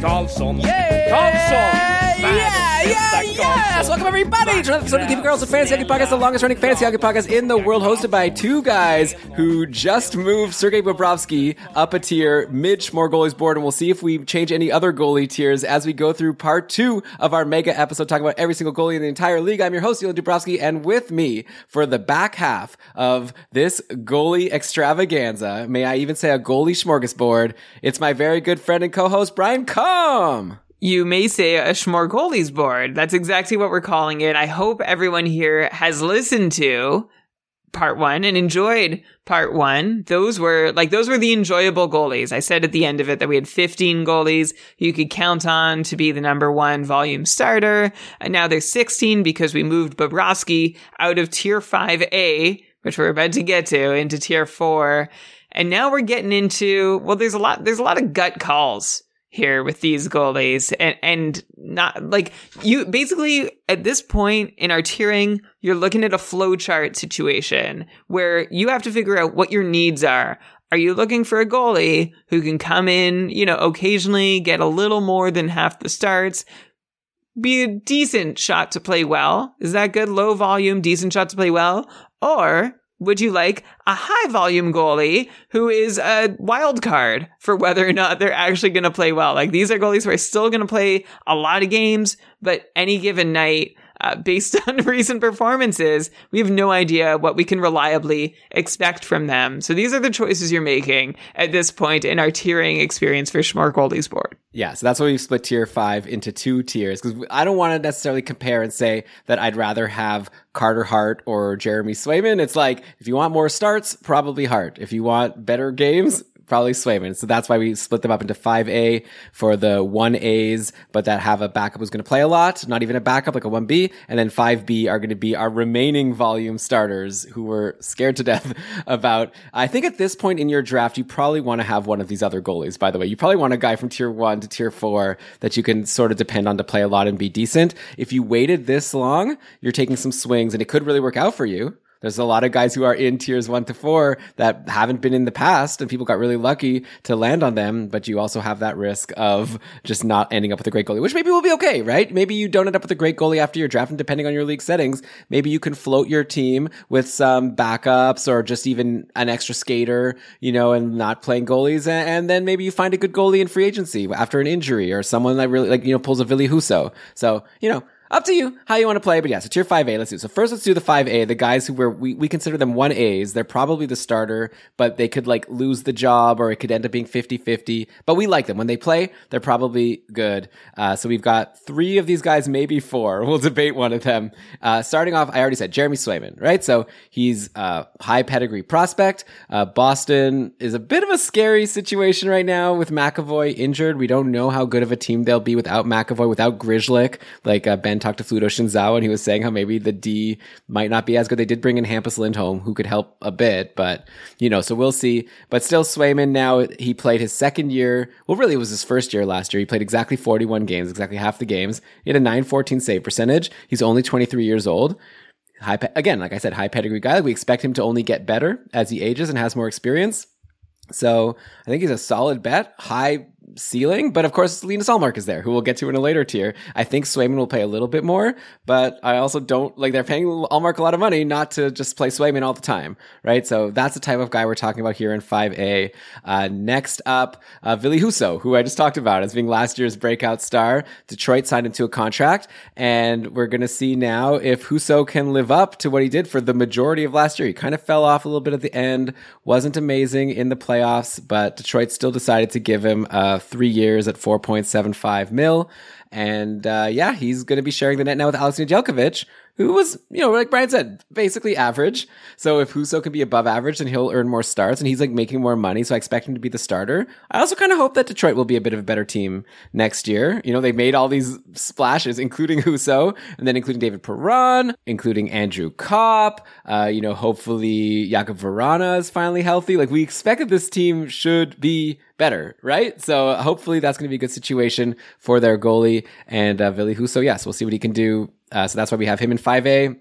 Karlsson, Karlsson, Yeah, yeah, yes! Welcome everybody to another episode of the Girls of Fantasy Hockey Podcast, the longest running fantasy hockey podcast in the world, hosted by two guys who just moved Sergei Bobrovsky up a tier mid Schmore goalies board, and we'll see if we change any other goalie tiers as we go through part two of our mega episode talking about every single goalie in the entire league. I'm your host, Elon Dubrovsky, and with me for the back half of this goalie extravaganza, may I even say a goalie smorgasbord, it's my very good friend and co-host, Brian Com. You may say a Schmorgolies board. That's exactly what we're calling it. I hope everyone here has listened to part one and enjoyed part one. Those were like, those were the enjoyable goalies. I said at the end of it that we had 15 goalies you could count on to be the number one volume starter. And now there's 16 because we moved Bobrovsky out of tier 5A, which we're about to get to, into tier four. And now we're getting into, well, there's a lot, there's a lot of gut calls here with these goalies and and not like you basically at this point in our tiering you're looking at a flowchart situation where you have to figure out what your needs are. Are you looking for a goalie who can come in you know occasionally get a little more than half the starts? Be a decent shot to play well. Is that good? Low volume decent shot to play well? Or would you like a high volume goalie who is a wild card for whether or not they're actually going to play well? Like these are goalies who are still going to play a lot of games, but any given night, uh, based on recent performances, we have no idea what we can reliably expect from them. So these are the choices you're making at this point in our tiering experience for Schmork Goalies board. Yeah, so that's why we've split tier five into two tiers because I don't want to necessarily compare and say that I'd rather have Carter Hart or Jeremy Swayman. It's like if you want more starts, probably Hart. If you want better games, probably Swayman. So that's why we split them up into 5A for the 1As, but that have a backup who's going to play a lot, not even a backup like a 1B. And then 5B are going to be our remaining volume starters who were scared to death about. I think at this point in your draft, you probably want to have one of these other goalies, by the way. You probably want a guy from tier one to tier four that you can sort of depend on to play a lot and be decent. If you waited this long, you're taking some swings and it could really work out for you. There's a lot of guys who are in tiers one to four that haven't been in the past, and people got really lucky to land on them. But you also have that risk of just not ending up with a great goalie, which maybe will be okay, right? Maybe you don't end up with a great goalie after your draft, and depending on your league settings, maybe you can float your team with some backups or just even an extra skater, you know, and not playing goalies. And, then maybe you find a good goalie in free agency after an injury or someone that really, like, you know, pulls a Ville Husso. So, you know, up to you how you want to play. But yeah, so tier 5A, let's do. It. So first, let's do the 5A, the guys who were, we, we consider them 1As. They're probably the starter, but they could like lose the job or it could end up being 50 50. But we like them. When they play, they're probably good. Uh, so we've got three of these guys, maybe four. We'll debate one of them. Uh, starting off, I already said Jeremy Swayman, right? So he's a high pedigree prospect. Uh, Boston is a bit of a scary situation right now with McAvoy injured. We don't know how good of a team they'll be without McAvoy, without Grzelcyk, like uh, Ben talked to Fluto Shinzawa and he was saying how maybe the D might not be as good. They did bring in Hampus Lindholm, who could help a bit, but you know, so we'll see. But still, Swayman now he played his second year. Well, really, it was his first year last year. He played exactly 41 games, exactly half the games. He had a 914 save percentage. He's only 23 years old. High pe- again, like I said, high pedigree guy. We expect him to only get better as he ages and has more experience. So I think he's a solid bet, high ceiling, but of course Linus Ullmark is there, who we'll get to in a later tier. I think Swayman will pay a little bit more, but I also don't like they're paying Ullmark a lot of money not to just play Swayman all the time, right? So that's the type of guy we're talking about here in 5A. Uh, next up, uh, Husso, who I just talked about as being last year's breakout star. Detroit signed into a contract, and we're going to see now if Husso can live up to what he did for the majority of last year. He kind of fell off a little bit at the end, wasn't amazing in the playoffs, but Detroit still decided to give him uh, three years at 4.75 mil. And uh, yeah, he's going to be sharing the net now with Alex Nedeljkovic, who was, you know, like Brian said, basically average. So if Husso can be above average, then he'll earn more starts and he's like making more money. So I expect him to be the starter. I also kind of hope that Detroit will be a bit of a better team next year. You know, they made all these splashes, including Husso and then including David Perron, including Andrew Copp. Uh, you know, hopefully Jakub Vrana is finally healthy. Like we expected this team should be better, right? So hopefully that's going to be a good situation for their goalie and uh, Ville Husso. Yes, we'll see what he can do uh, so that's why we have him in 5A.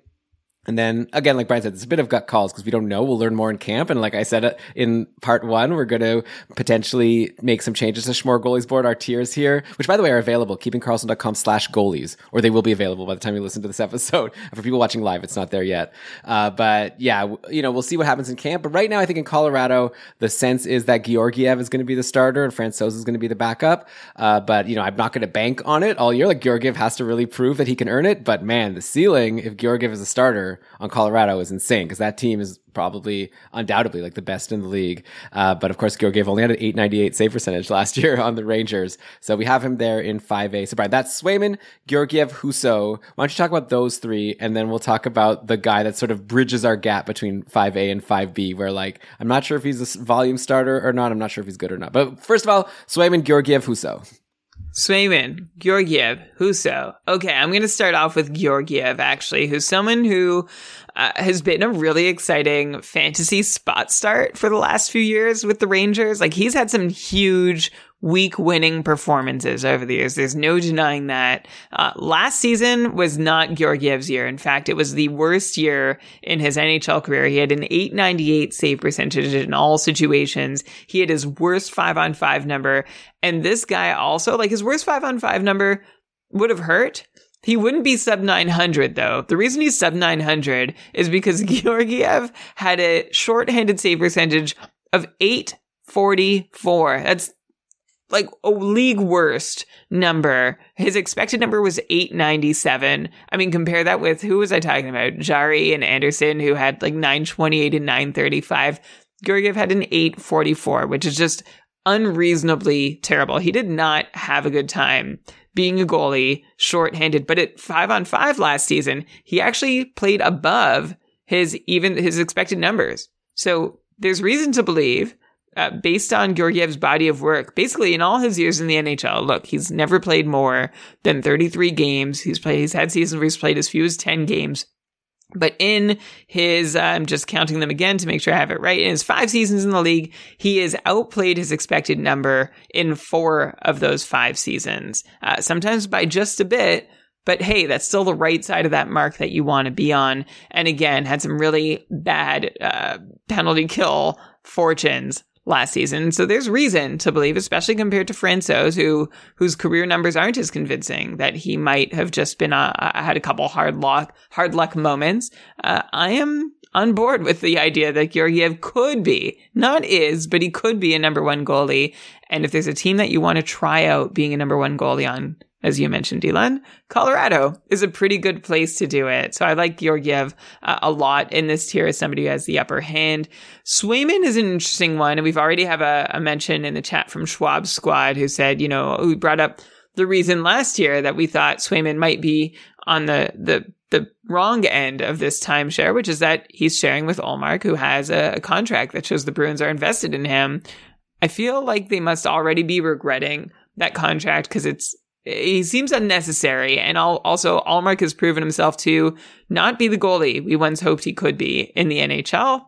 And then again, like Brian said, it's a bit of gut calls because we don't know. We'll learn more in camp. And like I said uh, in part one, we're going to potentially make some changes to Schmore Goalies Board, our tiers here, which by the way are available, keepingkarlsson.com slash goalies, or they will be available by the time you listen to this episode. For people watching live, it's not there yet. Uh, but yeah, you know, we'll see what happens in camp. But right now, I think in Colorado, the sense is that Georgiev is going to be the starter and Francouz is going to be the backup. Uh, but you know, I'm not going to bank on it all year. Like Georgiev has to really prove that he can earn it. But man, the ceiling, if Georgiev is a starter, on Colorado is insane because that team is probably undoubtedly like the best in the league. Uh, but of course, Georgiev only had an 898 save percentage last year on the Rangers. So we have him there in 5A. So Brian, that's Swayman, Georgiev, Husso. Why don't you talk about those three? And then we'll talk about the guy that sort of bridges our gap between 5A and 5B, where like, I'm not sure if he's a volume starter or not. I'm not sure if he's good or not. But first of all, Swayman, Georgiev, Husso. Swayman, Georgiev, Husso. Okay, I'm going to start off with Georgiev, actually, who's someone who uh, has been a really exciting fantasy spot start for the last few years with the Rangers. Like, he's had some huge week winning performances over the years. There's no denying that. Uh, last season was not Georgiev's year. In fact, it was the worst year in his NHL career. He had an 898 save percentage in all situations. He had his worst five on five number. And this guy also, like his worst five on five number would have hurt. He wouldn't be sub 900 though. The reason he's sub 900 is because Georgiev had a shorthanded save percentage of 844. That's like a league worst number. His expected number was 897. I mean, compare that with who was I talking about? Jarry and Andersen, who had like 928 and 935. Georgiev had an 844, which is just unreasonably terrible. He did not have a good time being a goalie, shorthanded, but at five on five last season, he actually played above his even his expected numbers. So there's reason to believe uh, based on Georgiev's body of work, basically in all his years in the NHL, look, he's never played more than 33 games. He's played, he's had seasons where he's played as few as 10 games. But in his, uh, I'm just counting them again to make sure I have it right. In his five seasons in the league, he has outplayed his expected number in four of those five seasons, uh, sometimes by just a bit. But hey, that's still the right side of that mark that you want to be on. And again, had some really bad uh, penalty kill fortunes last season. So there's reason to believe, especially compared to Francouz, who whose career numbers aren't as convincing, that he might have just been uh, uh, had a couple hard luck hard luck moments. Uh, I am on board with the idea that Georgiev could be, not is, but he could be a number one goalie. And if there's a team that you want to try out being a number one goalie on, as you mentioned, Dylan, Colorado is a pretty good place to do it. So I like Georgiev uh, a lot in this tier as somebody who has the upper hand. Swayman is an interesting one. And we've already have a, a mention in the chat from Schwab Squad who said, you know, we brought up the reason last year that we thought Swayman might be on the, the, the wrong end of this timeshare, which is that he's sharing with Ullmark, who has a, a contract that shows the Bruins are invested in him. I feel like they must already be regretting that contract because it's he seems unnecessary. And also, Ullmark has proven himself to not be the goalie we once hoped he could be in the NHL.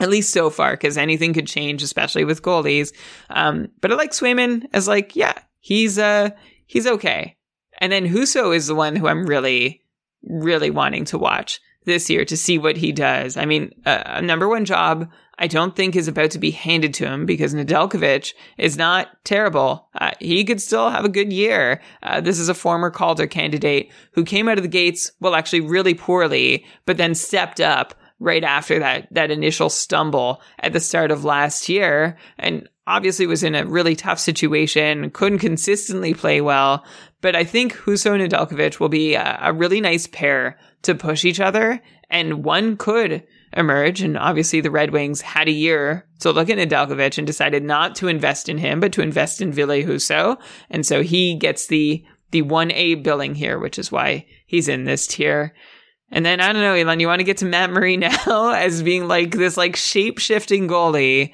At least so far, because anything could change, especially with goalies. Um, but I like Swayman as like, yeah, he's uh he's okay. And then Husso is the one who I'm really, really wanting to watch this year to see what he does. I mean, uh, a number one job I don't think is about to be handed to him because Nedeljkovic is not terrible. Uh, he could still have a good year. Uh, this is a former Calder candidate who came out of the gates, well, actually really poorly, but then stepped up right after that, that initial stumble at the start of last year. And obviously was in a really tough situation, couldn't consistently play well. But I think Husso and Nedeljkovic will be a, a really nice pair to push each other. And one could emerge. And obviously the Red Wings had a year to look at Nedeljkovic and decided not to invest in him, but to invest in Ville Husso. And so he gets the, the 1A billing here, which is why he's in this tier. And then I don't know, Elon, you want to get to Matt Murray now as being like this like shape shifting goalie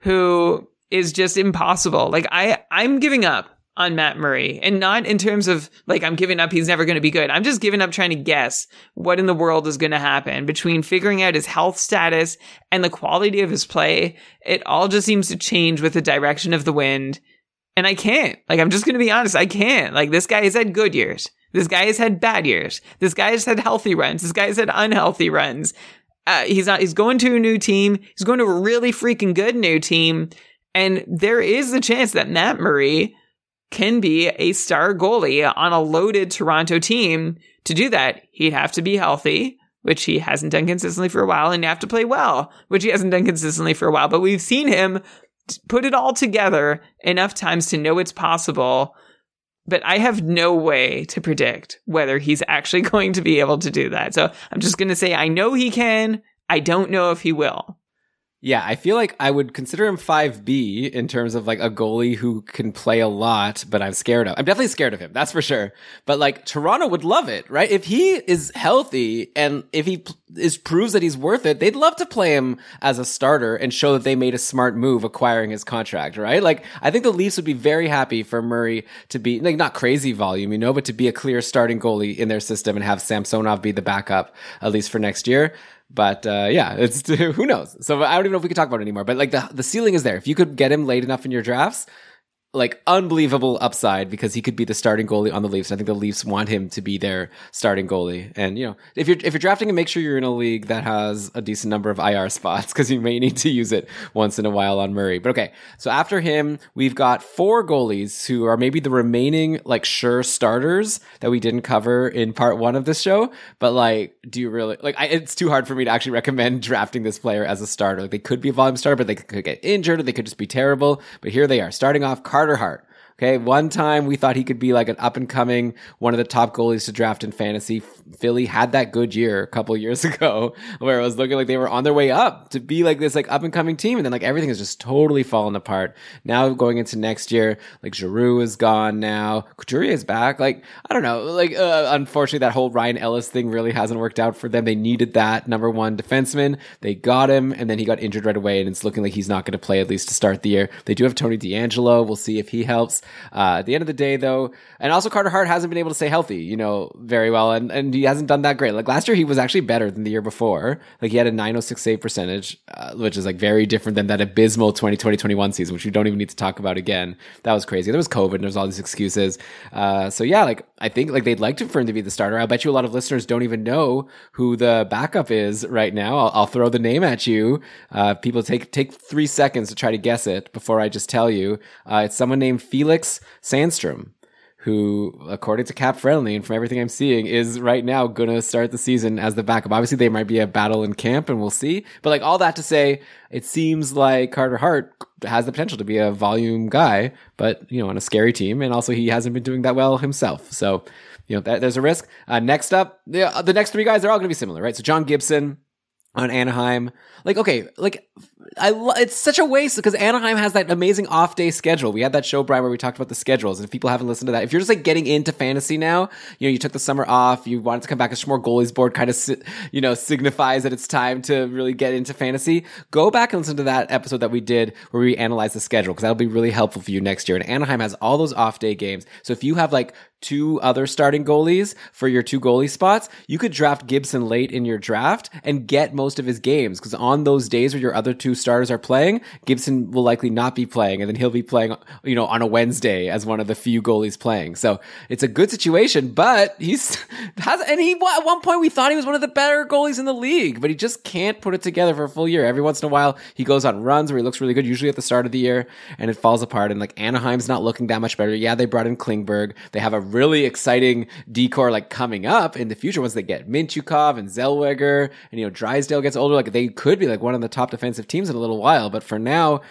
who is just impossible. Like I, I'm giving up on Matt Murray and not in terms of like I'm giving up he's never going to be good. I'm just giving up trying to guess what in the world is going to happen between figuring out his health status and the quality of his play. It all just seems to change with the direction of the wind. And I can't. Like I'm just going to be honest, I can't. Like this guy has had good years. This guy has had bad years. This guy has had healthy runs. This guy has had unhealthy runs. Uh, he's not, he's going to a new team. He's going to a really freaking good new team. And there is the chance that Matt Murray can be a star goalie on a loaded Toronto team. To do that, he'd have to be healthy, which he hasn't done consistently for a while, and have to play well, which he hasn't done consistently for a while. But we've seen him put it all together enough times to know it's possible. But I have no way to predict whether he's actually going to be able to do that. So I'm just going to say I know he can. I don't know if he will. Yeah, I feel like I would consider him 5B in terms of like a goalie who can play a lot, but I'm scared of. I'm definitely scared of him. That's for sure. But like Toronto would love it, right? If he is healthy and if he is proves that he's worth it, they'd love to play him as a starter and show that they made a smart move acquiring his contract, right? Like I think the Leafs would be very happy for Murray to be like not crazy volume, you know, but to be a clear starting goalie in their system and have Samsonov be the backup at least for next year. But uh, yeah, it's who knows. So I don't even know if we could talk about it anymore. But like the the ceiling is there. If you could get him late enough in your drafts, like unbelievable upside because he could be the starting goalie on the Leafs. I think the Leafs want him to be their starting goalie. And you know, if you're if you're drafting him, make sure you're in a league that has a decent number of IR spots because you may need to use it once in a while on Murray. But okay, so after him, we've got four goalies who are maybe the remaining like sure starters that we didn't cover in part one of this show. But like, do you really like? I, it's too hard for me to actually recommend drafting this player as a starter. Like, they could be a volume starter, but they could get injured or they could just be terrible. But here they are, starting off. Carter Hart. Okay. One time we thought he could be like an up and coming, one of the top goalies to draft in fantasy. Philly had that good year a couple years ago where it was looking like they were on their way up to be like this like up and coming team. And then like everything has just totally fallen apart. Now going into next year, like Giroux is gone now. Couturier is back. Like, I don't know. Like, uh, unfortunately that whole Ryan Ellis thing really hasn't worked out for them. They needed that number one defenseman. They got him and then he got injured right away and it's looking like he's not going to play at least to start the year. They do have Tony DeAngelo. We'll see if he helps. Uh, at the end of the day, though, and also Carter Hart hasn't been able to stay healthy, you know, very well, and and he hasn't done that great. Like last year, he was actually better than the year before. Like he had a 906 save percentage, uh, which is like very different than that abysmal 2020 21 season, which we don't even need to talk about again. That was crazy. There was COVID, and there's all these excuses. Uh, so yeah, like I think like they'd like to for him to be the starter. I bet you a lot of listeners don't even know who the backup is right now. I'll, I'll throw the name at you. Uh, people take take three seconds to try to guess it before I just tell you. Uh, it's someone named Felix Sandstrom, who, according to Cap Friendly and from everything I'm seeing, is right now going to start the season as the backup. Obviously, there might be a battle in camp, and we'll see. But like all that to say, it seems like Carter Hart has the potential to be a volume guy, but you know, on a scary team, and also he hasn't been doing that well himself. So you know, that, there's a risk. Uh, next up, the, the next three guys, they're all going to be similar, right? So John Gibson on Anaheim. Like, okay, like I, lo- it's such a waste because Anaheim has that amazing off day schedule. We had that show, Brian, where we talked about the schedules. And if people haven't listened to that, if you're just like getting into fantasy now, you know, you took the summer off, you wanted to come back, a more goalies board kind of, you know, signifies that it's time to really get into fantasy. Go back and listen to that episode that we did where we analyzed the schedule because that'll be really helpful for you next year. And Anaheim has all those off day games. So if you have like two other starting goalies for your two goalie spots, you could draft Gibson late in your draft and get most of his games because on those days where your other two starters are playing, Gibson will likely not be playing and then he'll be playing, you know, on a Wednesday as one of the few goalies playing. So it's a good situation, but he's has, and he, at one point we thought he was one of the better goalies in the league, but he just can't put it together for a full year. Every once in a while, he goes on runs where he looks really good, usually at the start of the year and it falls apart. And like Anaheim's not looking that much better. Yeah, they brought in Klingberg. They have a really exciting decor like coming up in the future once they get Mintyukov and Zellweger and you know Drysdale gets older. Like they could be like one of the top defensive teams in a little while, but for now,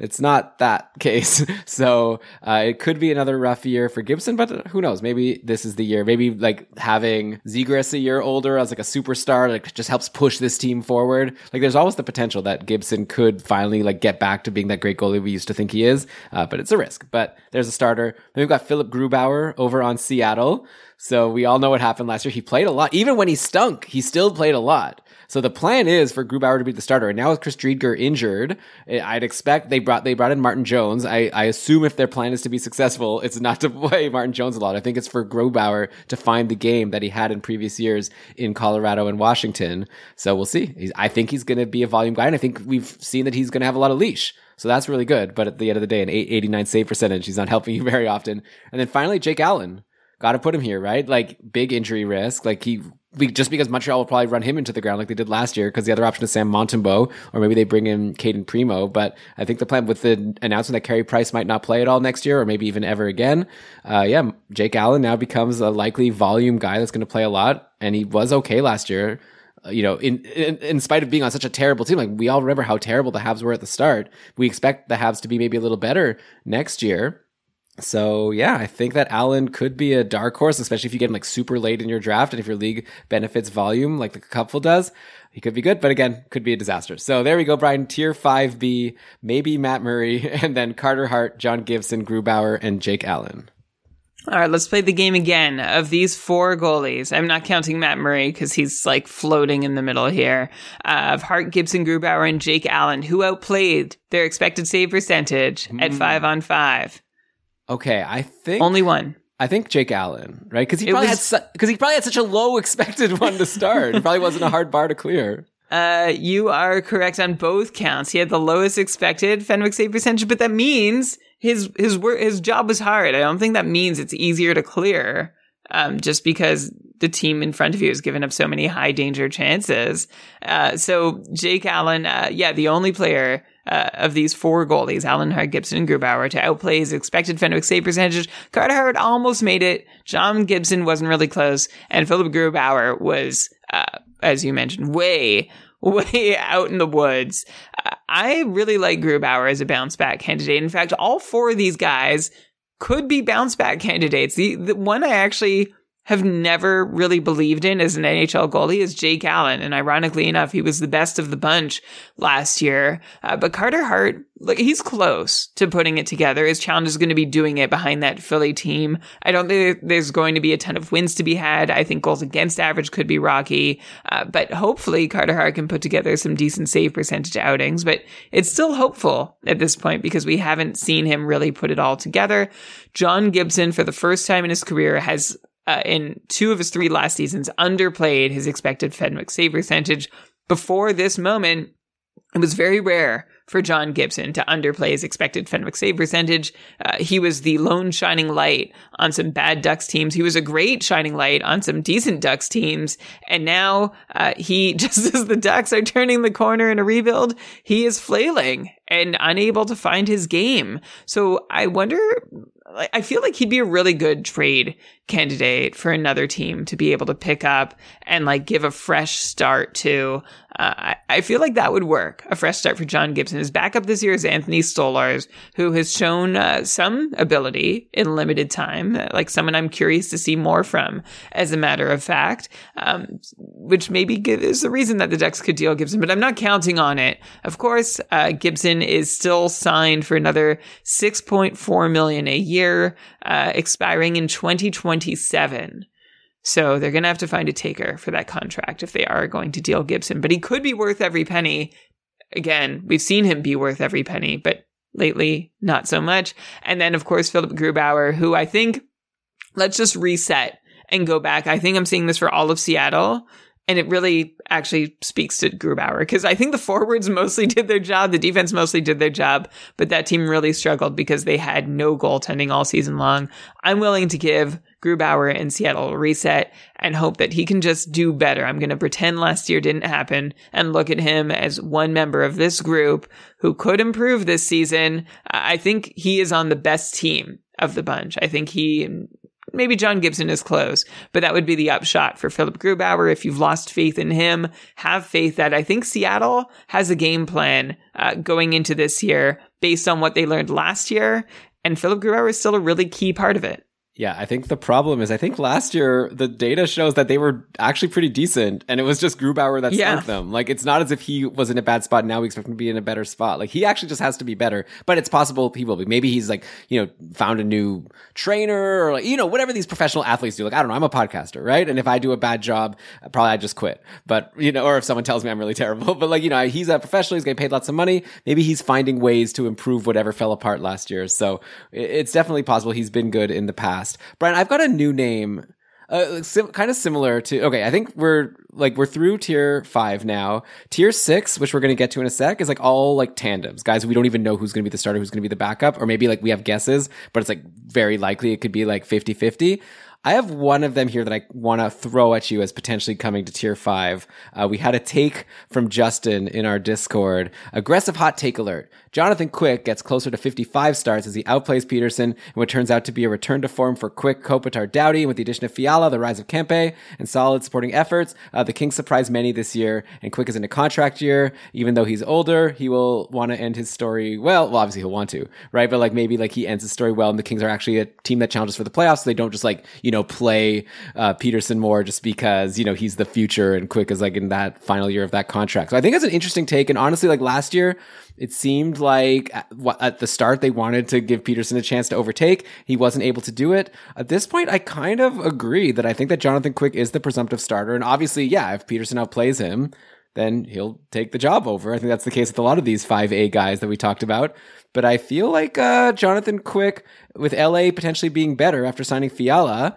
It's not that case. So uh, it could be another rough year for Gibson, but who knows? Maybe this is the year. Maybe like having Zegras a year older as like a superstar, like just helps push this team forward. Like there's always the potential that Gibson could finally like get back to being that great goalie we used to think he is. Uh, but it's a risk. But there's a starter. Then we've got Philip Grubauer over on Seattle. So we all know what happened last year. He played a lot. Even when he stunk, he still played a lot. So the plan is for Grubauer to be the starter. And now with Chris Driedger injured, eh, I'd expect they brought they brought in Martin Jones. I, I assume if their plan is to be successful, it's not to play Martin Jones a lot. I think it's for Grubauer to find the game that he had in previous years in Colorado and Washington. So we'll see. He's, I think he's going to be a volume guy, and I think we've seen that he's going to have a lot of leash. So that's really good. But at the end of the day, an 89 save percentage, he's not helping you very often. And then finally, Jake Allen. Got to put him here, right? Like big injury risk. Like he just because Montreal will probably run him into the ground like they did last year because the other option is Sam Montembeault or maybe they bring in Cayden Primeau. But I think the plan with the announcement that Carey Price might not play at all next year or maybe even ever again, uh, yeah, Jake Allen now becomes a likely volume guy that's going to play a lot, and he was okay last year. Uh, you know, in, in in spite of being on such a terrible team, like we all remember how terrible the Habs were at the start. We expect the Habs to be maybe a little better next year. So yeah, I think that Allen could be a dark horse, especially if you get him like super late in your draft and if your league benefits volume like the Cupful does. He could be good, but again, could be a disaster. So there we go, Brian. Tier 5B, maybe Matt Murray, and then Carter Hart, John Gibson, Grubauer, and Jake Allen. All right, let's play the game again. Of these four goalies, I'm not counting Matt Murray because he's like floating in the middle here. Uh, of Hart, Gibson, Grubauer, and Jake Allen, who outplayed their expected save percentage mm. at hmm. five on five. Okay, I think only one. I think Jake Allen, right? Because he probably was, had because su- he probably had such a low expected one to start. it probably wasn't a hard bar to clear. Uh, you are correct on both counts. He had the lowest expected Fenwick save percentage, but that means his his work his job was hard. I don't think that means it's easier to clear. Um, just because the team in front of you has given up so many high danger chances. Uh, so Jake Allen, uh, yeah, the only player uh, of these four goalies, Allen Hart, Gibson, and Grubauer, to outplay his expected Fenwick save percentage. Carter Hart almost made it. John Gibson wasn't really close, and Philip Grubauer was, uh, as you mentioned, way, way out in the woods. Uh, I really like Grubauer as a bounce back candidate. In fact, all four of these guys could be bounce back candidates. The, the one I actually have never really believed in as an NHL goalie is Jake Allen. And ironically enough, he was the best of the bunch last year. Uh, but Carter Hart, like, he's close to putting it together. His challenge is going to be doing it behind that Philly team. I don't think there's going to be a ton of wins to be had. I think goals against average could be rocky. Uh, but hopefully Carter Hart can put together some decent save percentage outings. But it's still hopeful at this point because we haven't seen him really put it all together. John Gibson, for the first time in his career, has uh, in two of his three last seasons underplayed his expected Fenwick save percentage. Before this moment, it was very rare for John Gibson to underplay his expected Fenwick save percentage. Uh, he was the lone shining light on some bad Ducks teams. He was a great shining light on some decent Ducks teams. And now uh, he, just as the Ducks are turning the corner in a rebuild, he is flailing and unable to find his game. So I wonder I feel like he'd be a really good trade candidate for another team to be able to pick up and like give a fresh start to. Uh, I, feel like that would work. A fresh start for John Gibson. His backup this year is Anthony Stolarz, who has shown uh, some ability in limited time, like someone I'm curious to see more from, as a matter of fact, um, which maybe is the reason that the Ducks could deal Gibson, but I'm not counting on it. Of course, uh, Gibson is still signed for another 6.4 million a year, uh, expiring in 2027. So they're going to have to find a taker for that contract if they are going to deal Gibson. But he could be worth every penny. Again, we've seen him be worth every penny, but lately, not so much. And then, of course, Philip Grubauer, who I think, let's just reset and go back. I think I'm seeing this for all of Seattle. And it really actually speaks to Grubauer because I think the forwards mostly did their job. The defense mostly did their job, but that team really struggled because they had no goaltending all season long. I'm willing to give Grubauer in Seattle a reset and hope that he can just do better. I'm going to pretend last year didn't happen and look at him as one member of this group who could improve this season. I think he is on the best team of the bunch. I think he maybe John Gibson is close, but that would be the upshot for Philip Grubauer. If you've lost faith in him, have faith that I think Seattle has a game plan uh, going into this year based on what they learned last year. And Philip Grubauer is still a really key part of it. Yeah, I think the problem is I think last year the data shows that they were actually pretty decent and it was just Grubauer that yeah. sunk them. Like it's not as if he was in a bad spot now we expect him to be in a better spot. Like he actually just has to be better, but it's possible he will be. Maybe he's like, you know, found a new trainer or like, you know, whatever these professional athletes do. Like I don't know, I'm a podcaster, right? And if I do a bad job, probably I just quit. But, you know, or if someone tells me I'm really terrible, but like, you know, he's a professional, he's getting paid lots of money. Maybe he's finding ways to improve whatever fell apart last year. So it's definitely possible he's been good in the past. Brian, I've got a new name. Uh, sim- kind of similar to okay i think we're like we're through tier five now tier six which we're going to get to in a sec is like all like tandems guys we don't even know who's going to be the starter who's going to be the backup or maybe like we have guesses but it's like very likely it could be like 50 50 I have one of them here that I want to throw at you as potentially coming to tier five. Uh, we had a take from Justin in our Discord. Aggressive hot take alert. Jonathan Quick gets closer to 55 starts as he outplays Petersen in what turns out to be a return to form for Quick, Kopitar, Doughty. With the addition of Fiala, the rise of Kempe, and solid supporting efforts, uh, the Kings surprised many this year, and Quick is in a contract year. Even though he's older, he will want to end his story well. Well, obviously he'll want to, right? But like maybe like he ends his story well, and the Kings are actually a team that challenges for the playoffs. So they don't just like you know play uh, Petersen more just because you know he's the future and Quick is like in that final year of that contract. So I think it's an interesting take. And honestly, like last year it seemed like at the start they wanted to give Petersen a chance to overtake. He wasn't able to do it. At this point, I kind of agree that I think that Jonathan Quick is the presumptive starter. And obviously, yeah, if Petersen outplays him, then he'll take the job over. I think that's the case with a lot of these 5A guys that we talked about. But I feel like uh, Jonathan Quick, with LA potentially being better after signing Fiala,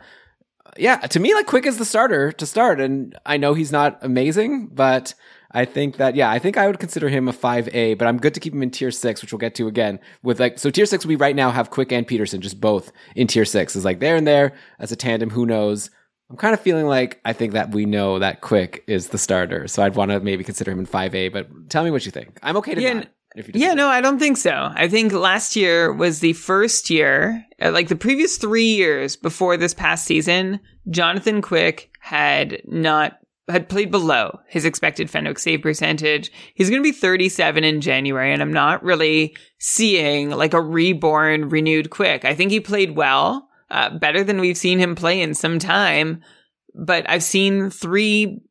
yeah, to me, like Quick is the starter to start. And I know he's not amazing, but I think that yeah, I think I would consider him a five A, but I'm good to keep him in tier six, which we'll get to again. With like so tier six, we right now have Quick and Petersen, just both in tier six. Is like there and there as a tandem. Who knows? I'm kind of feeling like I think that we know that Quick is the starter, so I'd want to maybe consider him in five A. But tell me what you think. I'm okay to yeah, yeah, no, I don't think so. I think last year was the first year, uh, like the previous three years before this past season, Jonathan Quick had not had played below his expected Fenwick save percentage. He's going to be 37 in January, and I'm not really seeing like a reborn, renewed quick. I think he played well, uh, better than we've seen him play in some time, but I've seen three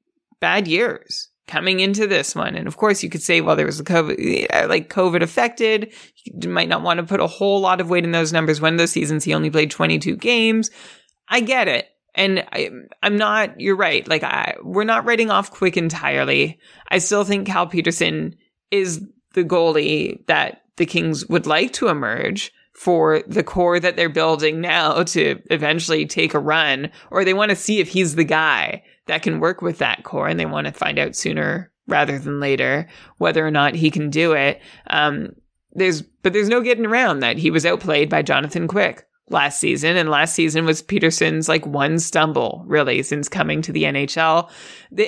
bad years coming into this one. And of course, you could say, well, there was a COVID, like COVID affected. You might not want to put a whole lot of weight in those numbers. When those seasons, he only played 22 games. I get it. And I, am not, you're right. Like, I, we're not writing off Quick entirely. I still think Cal Petersen is the goalie that the Kings would like to emerge for the core that they're building now to eventually take a run, or they want to see if he's the guy that can work with that core and they want to find out sooner rather than later whether or not he can do it. Um, there's, but there's no getting around that he was outplayed by Jonathan Quick last season. And last season was Petersen's like one stumble really since coming to the NHL.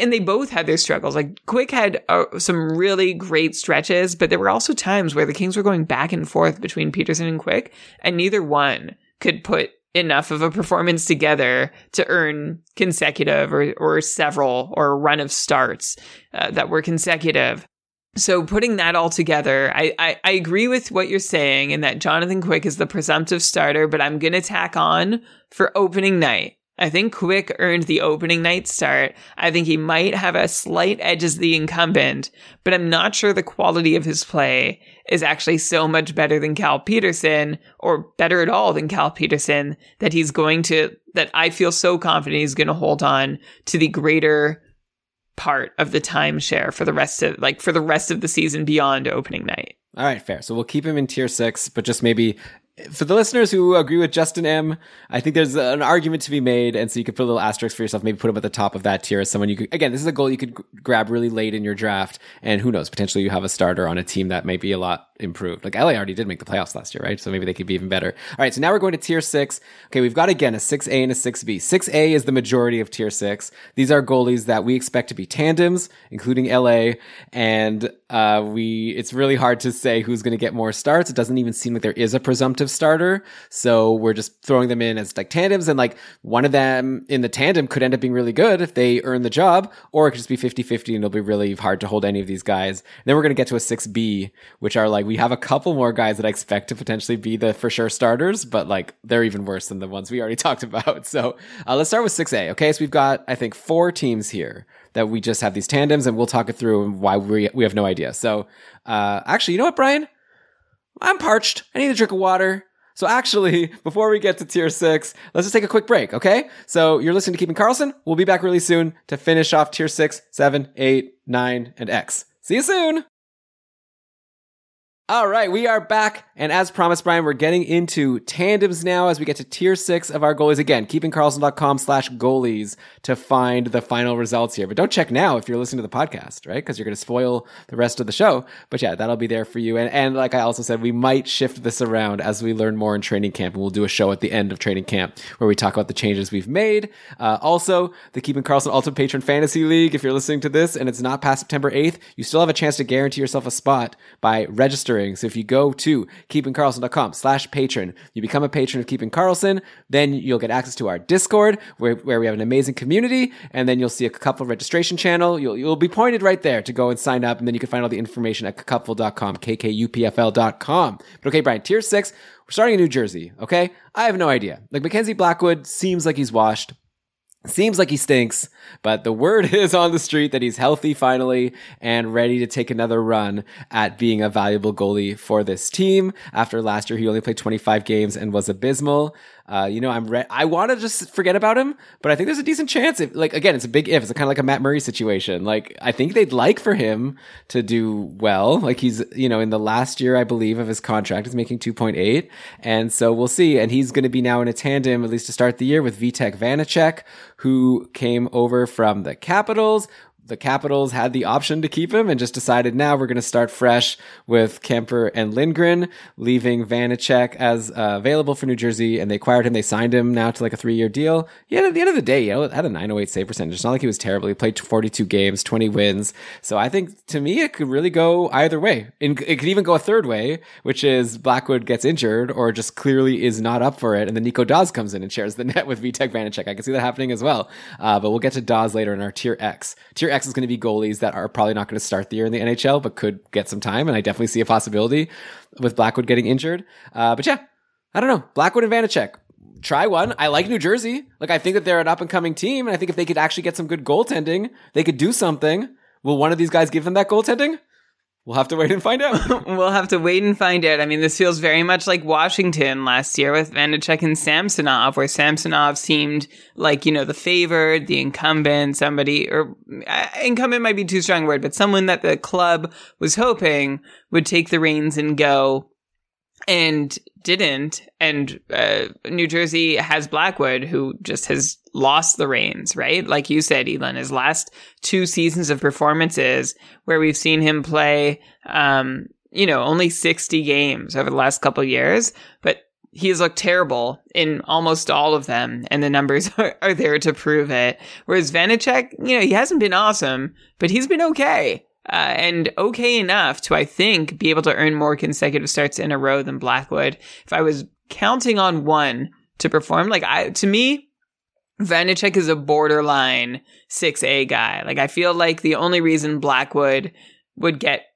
And they both had their struggles. Like Quick had uh, some really great stretches, but there were also times where the Kings were going back and forth between Petersen and Quick and neither one could put enough of a performance together to earn consecutive or, or several or a run of starts uh, that were consecutive. So putting that all together, I, I, I, agree with what you're saying in that Jonathan Quick is the presumptive starter, but I'm going to tack on for opening night. I think Quick earned the opening night start. I think he might have a slight edge as the incumbent, but I'm not sure the quality of his play is actually so much better than Cal Petersen or better at all than Cal Petersen that he's going to, that I feel so confident he's going to hold on to the greater part of the timeshare for the rest of like for the rest of the season beyond opening night. All right, fair. So we'll keep him in tier six, but just maybe for the listeners who agree with Justin M, I think there's an argument to be made, and so you could put a little asterisk for yourself. Maybe put him at the top of that tier as someone you could. Again, this is a goal you could g- grab really late in your draft, and who knows, potentially you have a starter on a team that might be a lot improved. Like LA already did make the playoffs last year, right? So maybe they could be even better. All right, so now we're going to tier six. Okay, we've got again a 6A and a 6B. 6A is the majority of tier six. These are goalies that we expect to be tandems, including LA. And uh, we, it's really hard to say who's going to get more starts. It doesn't even seem like there is a presumptive starter. So we're just throwing them in as like tandems. And like one of them in the tandem could end up being really good if they earn the job, or it could just be 50 50 and it'll be really hard to hold any of these guys. And then we're going to get to a 6B, which are like, we have a couple more guys that I expect to potentially be the for sure starters, but like they're even worse than the ones we already talked about. So uh, let's start with 6A. Okay. So we've got, I think, four teams here that we just have these tandems and we'll talk it through and why we, we have no idea. So, uh, actually, you know what, Brian? I'm parched. I need a drink of water. So actually, before we get to tier six, let's just take a quick break, okay? So you're listening to Keeping Karlsson. We'll be back really soon to finish off tier six, seven, eight, nine, and X. See you soon! All right, we are back. And as promised, Brian, we're getting into tandems now as we get to tier six of our goalies. Again, keepingkarlsson.com slash goalies to find the final results here. But don't check now if you're listening to the podcast, right? Because you're going to spoil the rest of the show. But yeah, that'll be there for you. And, and like I also said, we might shift this around as we learn more in training camp. And we'll do a show at the end of training camp where we talk about the changes we've made. Uh, also, the Keeping Karlsson Ultimate Patron Fantasy League. If you're listening to this and it's not past September 8th, you still have a chance to guarantee yourself a spot by registering. So if you go to keepingkarlsson.com slash patron, you become a patron of Keeping Karlsson, then you'll get access to our Discord where, where we have an amazing community. And then you'll see a couple registration channel. You'll, you'll be pointed right there to go and sign up. And then you can find all the information at kakupful.com, kkupfl.com. But okay, Brian, tier six, we're starting in New Jersey. Okay. I have no idea. Like Mackenzie Blackwood seems like he's washed. Seems like he stinks, but the word is on the street that he's healthy finally and ready to take another run at being a valuable goalie for this team. After last year, he only played 25 games and was abysmal. Uh, you know, I'm re- I want to just forget about him, but I think there's a decent chance. If like again, it's a big if. It's kind of like a Matt Murray situation. Like I think they'd like for him to do well. Like he's you know in the last year, I believe, of his contract, is making 2.8, and so we'll see. And he's going to be now in a tandem at least to start the year with Vitek Vanecek, who came over from the Capitals the Capitals had the option to keep him and just decided now we're going to start fresh with Kuemper and Lindgren, leaving Vanecek as uh, available for New Jersey. And they acquired him. They signed him now to like a three year deal. Yeah, at the end of the day, you know, had a 908 save percentage. It's not like he was terrible. He played 42 games, 20 wins. So I think to me, it could really go either way. It could even go a third way, which is Blackwood gets injured or just clearly is not up for it. And then Nico Daws comes in and shares the net with Vitek Vanecek. I can see that happening as well. Uh, but we'll get to Daws later in our tier X. Tier X is going to be goalies that are probably not going to start the year in the NHL, but could get some time. And I definitely see a possibility with Blackwood getting injured. Uh, but yeah, I don't know. Blackwood and Vanecek. Try one. I like New Jersey. Like, I think that they're an up and coming team. And I think if they could actually get some good goaltending, they could do something. Will one of these guys give them that goaltending? We'll have to wait and find out. we'll have to wait and find out. I mean, this feels very much like Washington last year with Vanecek and Samsonov, where Samsonov seemed like, you know, the favored, the incumbent, somebody, or uh, incumbent might be too strong a word, but someone that the club was hoping would take the reins and go and didn't. And uh, New Jersey has Blackwood, who just has lost the reins, right? Like you said, Elon, his last two seasons of performances where we've seen him play, um, you know, only 60 games over the last couple years, but he has looked terrible in almost all of them, and the numbers are, are there to prove it. Whereas Vanecek, you know, he hasn't been awesome, but he's been okay. Uh, and okay enough to, I think, be able to earn more consecutive starts in a row than Blackwood. If I was counting on one to perform, like I, to me, Vanecek is a borderline 6A guy. Like I feel like the only reason Blackwood would get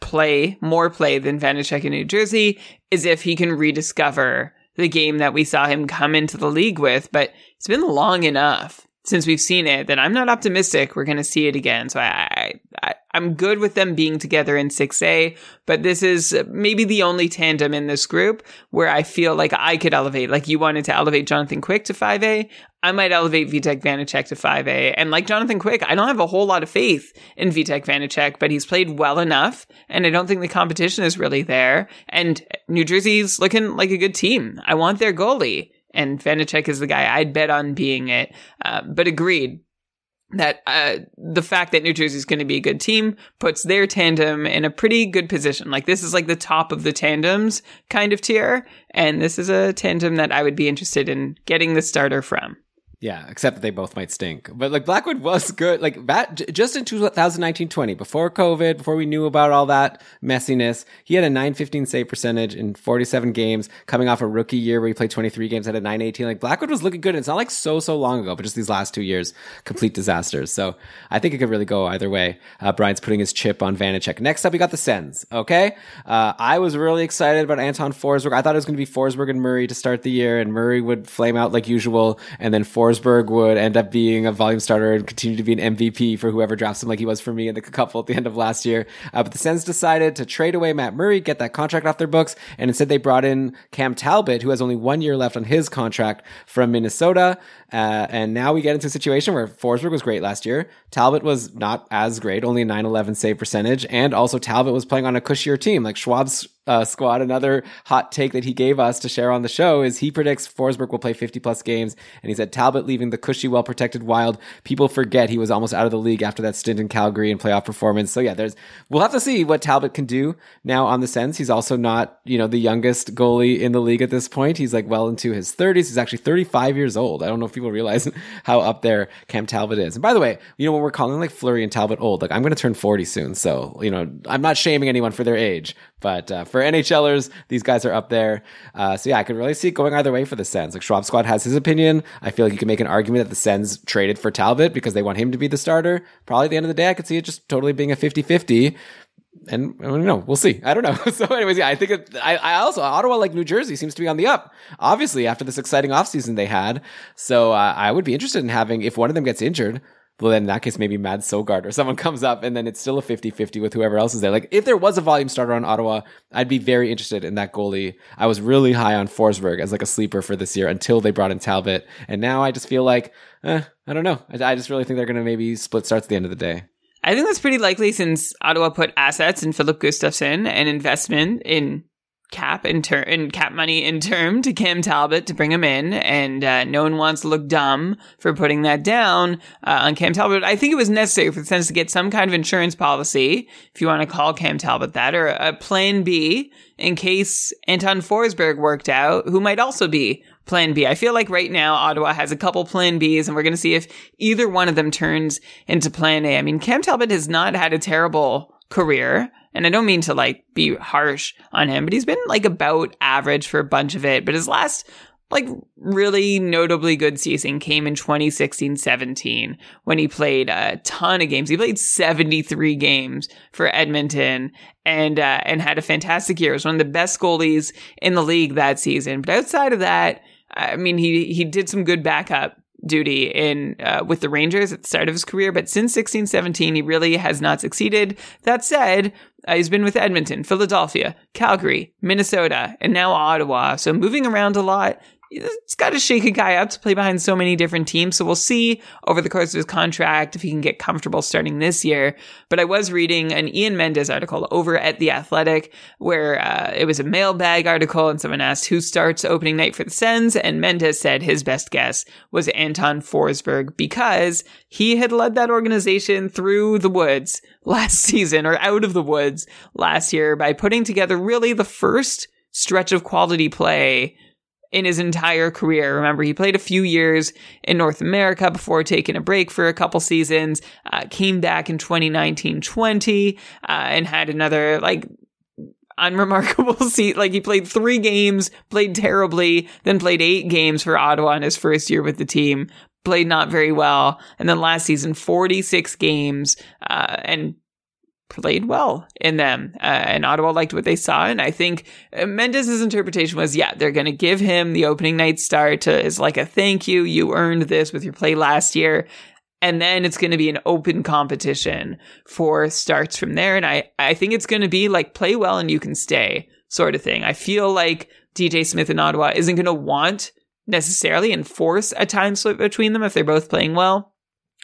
play, more play than Vanecek in New Jersey is if he can rediscover the game that we saw him come into the league with, but it's been long enough since we've seen it that I'm not optimistic we're going to see it again. So I, I, I'm good with them being together in 6A, but this is maybe the only tandem in this group where I feel like I could elevate. Like you wanted to elevate Jonathan Quick to 5A. I might elevate Vitek Vanecek to 5A. And like Jonathan Quick, I don't have a whole lot of faith in Vitek Vanecek, but he's played well enough. And I don't think the competition is really there. And New Jersey's looking like a good team. I want their goalie. And Vanecek is the guy I'd bet on being it. Uh, but agreed that uh, the fact that New Jersey is going to be a good team puts their tandem in a pretty good position. Like this is like the top of the tandems kind of tier, and this is a tandem that I would be interested in getting the starter from. Yeah, except that they both might stink. But like Blackwood was good. Like that just in 2019-20, before COVID, before we knew about all that messiness, he had a 915 save percentage in 47 games, coming off a rookie year where he played 23 games at a 918. Like Blackwood was looking good. And it's not like so so long ago, but just these last two years, complete disasters. So I think it could really go either way. Uh, Brian's putting his chip on Vanecek. Next up, we got the Sens. Okay, uh, I was really excited about Anton Forsberg. I thought it was going to be Forsberg and Murray to start the year, and Murray would flame out like usual, and then Forsberg Forsberg would end up being a volume starter and continue to be an MVP for whoever drafts him, like he was for me in the couple at the end of last year. Uh, but the Sens decided to trade away Matt Murray, get that contract off their books, and instead they brought in Cam Talbot, who has only one year left on his contract from Minnesota. Uh, and now we get into a situation where Forsberg was great last year. Talbot was not as great, only a 9-11 save percentage. And also Talbot was playing on a cushier team. Like Schwab's uh, squad. Another hot take that he gave us to share on the show is he predicts Forsberg will play 50 plus games. And he said Talbot leaving the cushy, well protected wild. People forget he was almost out of the league after that stint in Calgary and playoff performance. So yeah, there's, we'll have to see what Talbot can do now on the Sens. He's also not, you know, the youngest goalie in the league at this point. He's like well into his 30s. He's actually 35 years old. I don't know if people realize how up there Cam Talbot is. And by the way, you know, when we're calling like Fleury and Talbot old, like I'm going to turn 40 soon. So, you know, I'm not shaming anyone for their age, but uh, for NHLers, these guys are up there. Uh, so yeah, I could really see it going either way for the Sens. Like Schwab Squad has his opinion. I feel like you can make an argument that the Sens traded for Talbot because they want him to be the starter. Probably at the end of the day, I could see it just totally being a 50-50 and I don't know. We'll see. I don't know. so, anyways, yeah, I think it, I, I also Ottawa, like New Jersey, seems to be on the up. Obviously, after this exciting offseason they had, so uh, I would be interested in having if one of them gets injured, well, then in that case, maybe Mads Sogaard or someone comes up and then it's still a 50 50 with whoever else is there. Like, if there was a volume starter on Ottawa, I'd be very interested in that goalie. I was really high on Forsberg as like a sleeper for this year until they brought in Talbot. And now I just feel like, eh, I don't know. I, I just really think they're going to maybe split starts at the end of the day. I think that's pretty likely since Ottawa put assets in Filip Gustavsson and investment in cap in term in cap money in term to Cam Talbot to bring him in, and uh, no one wants to look dumb for putting that down uh, on Cam Talbot. I think it was necessary for the Sens to get some kind of insurance policy, if you want to call Cam Talbot that, or a plan B in case Anton Forsberg worked out, who might also be plan B. I feel like right now Ottawa has a couple plan Bs and we're going to see if either one of them turns into plan A. I mean, Cam Talbot has not had a terrible career. And I don't mean to like be harsh on him, but he's been like about average for a bunch of it. But his last like really notably good season came in 2016-17 when he played a ton of games. He played 73 games for Edmonton and uh, and had a fantastic year. He was one of the best goalies in the league that season. But outside of that, I mean, he he did some good backup duty in uh, with the Rangers at the start of his career, but since 1617 he really has not succeeded. That said, uh, he's been with Edmonton, Philadelphia, Calgary, Minnesota, and now Ottawa. So moving around a lot, it's got to shake a guy up to play behind so many different teams. So we'll see over the course of his contract if he can get comfortable starting this year. But I was reading an Ian Mendes article over at The Athletic where uh, it was a mailbag article and someone asked who starts opening night for the Sens. And Mendes said his best guess was Anton Forsberg because he had led that organization through the woods last season or out of the woods last year by putting together really the first stretch of quality play in his entire career. Remember, he played a few years in North America before taking a break for a couple seasons, uh, came back in 2019 20, uh, and had another, like, unremarkable seat. Like, he played three games, played terribly, then played eight games for Ottawa in his first year with the team. Played not very well. And then last season, 46 games, uh, and played well in them. Uh, and Ottawa liked what they saw. And I think uh, Mendes' interpretation was, yeah, they're going to give him the opening night start to, as like a thank you. You earned this with your play last year. And then it's going to be an open competition for starts from there. And I, I think it's going to be like play well and you can stay sort of thing. I feel like DJ Smith in Ottawa isn't going to want necessarily enforce a time split between them if they're both playing well.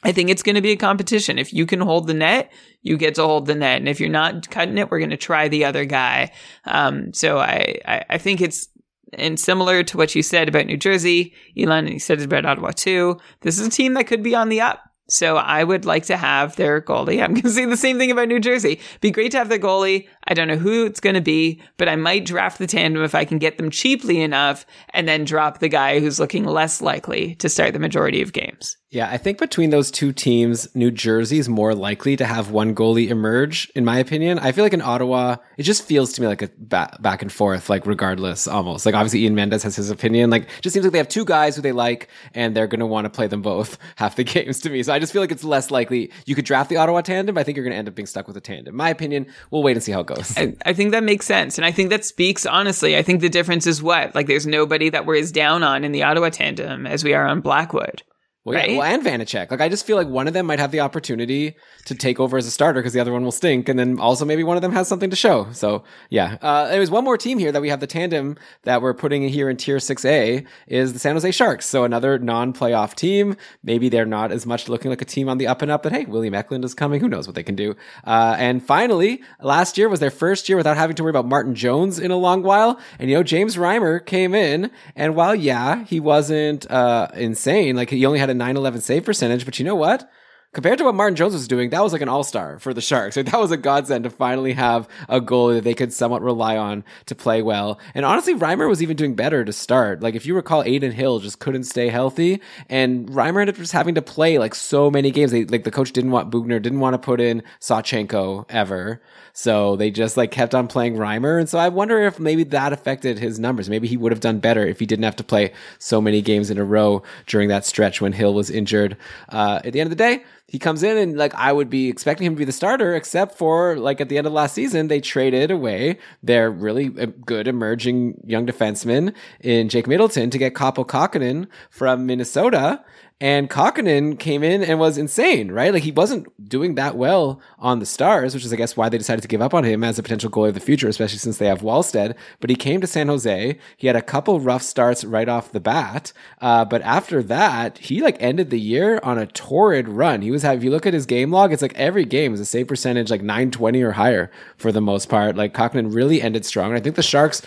I think it's going to be a competition. If you can hold the net, you get to hold the net. And if you're not cutting it, we're going to try the other guy. Um, so I, I, I, think it's, and similar to what you said about New Jersey, Elon, and you said it about Ottawa too. This is a team that could be on the up So I would like to have their goalie. I'm going to say the same thing about New Jersey. Be great to have their goalie. I don't know who it's going to be, but I might draft the tandem if I can get them cheaply enough and then drop the guy who's looking less likely to start the majority of games. Yeah, I think between those two teams, New Jersey's more likely to have one goalie emerge, in my opinion. I feel like in Ottawa, it just feels to me like a ba- back and forth, like regardless, almost. Like obviously Ian Mendes has his opinion. Like just seems like they have two guys who they like, and they're going to want to play them both half the games to me. So I just feel like it's less likely you could draft the Ottawa tandem. I think you're going to end up being stuck with a tandem. My opinion, we'll wait and see how it goes. I, I think that makes sense, and I think that speaks honestly. I think the difference is what like there's nobody that we're as down on in the Ottawa tandem as we are on Blackwood. Well, yeah, Right? well, and Vanecek. Like, I just feel like one of them might have the opportunity to take over as a starter because the other one will stink, and then also maybe one of them has something to show. So, yeah. Uh, there was one more team here that we have the tandem that we're putting here in Tier Six A is the San Jose Sharks. So another non-playoff team. Maybe they're not as much looking like a team on the up and up, but hey, William Eklund is coming. Who knows what they can do? Uh, and finally, last year was their first year without having to worry about Martin Jones in a long while. And you know, James Reimer came in, and while yeah, he wasn't uh, insane, like he only had a 9-11 save percentage, but you know what? Compared to what Martin Jones was doing, that was like an all-star for the Sharks. Like that was a godsend to finally have a goalie that they could somewhat rely on to play well. And honestly, Reimer was even doing better to start. Like if you recall, Adin Hill just couldn't stay healthy, and Reimer ended up just having to play like so many games. They, like the coach didn't want Bugner, didn't want to put in Sawchenko ever, so they just like kept on playing Reimer. And so I wonder if maybe that affected his numbers. Maybe he would have done better if he didn't have to play so many games in a row during that stretch when Hill was injured. Uh, at the end of the day, he comes in and like I would be expecting him to be the starter, except for like at the end of last season, they traded away their really uh, good emerging young defenseman in Jake Middleton to get Kaapo Kahkonen from Minnesota. And Kahkonen came in and was insane, right? Like he wasn't doing that well on the Stars, which is I guess why they decided to give up on him as a potential goalie of the future, especially since they have Wallstedt. But he came to San Jose. He had a couple rough starts right off the bat, uh, but after that, he like ended the year on a torrid run. He was if you look at his game log, it's like every game is a save percentage like 920 or higher for the most part. Like Kahkonen really ended strong. And I think the Sharks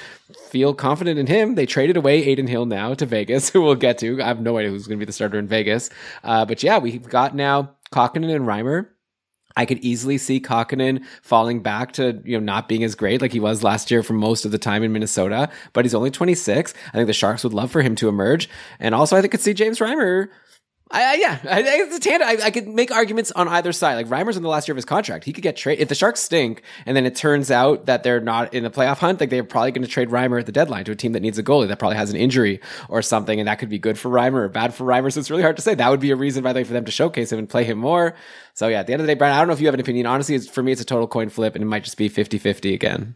feel confident in him. They traded away Adin Hill now to Vegas, who we'll get to. I have no idea who's going to be the starter in Vegas. Uh, but yeah, we've got now Kahkonen and Reimer. I could easily see Kahkonen falling back to, you know, not being as great like he was last year for most of the time in Minnesota, but he's only 26. I think the Sharks would love for him to emerge. And also I think could see James Reimer I, I, yeah, I, it's a. I, I could make arguments on either side. Like Reimer's in the last year of his contract. He could get traded. If the Sharks stink and then it turns out that they're not in the playoff hunt, like they're probably going to trade Reimer at the deadline to a team that needs a goalie that probably has an injury or something. And that could be good for Reimer or bad for Reimer. So it's really hard to say. That would be a reason, by the way, for them to showcase him and play him more. So yeah, at the end of the day, Brian, I don't know if you have an opinion. Honestly, for me, it's a total coin flip and it might just be 50 50 again.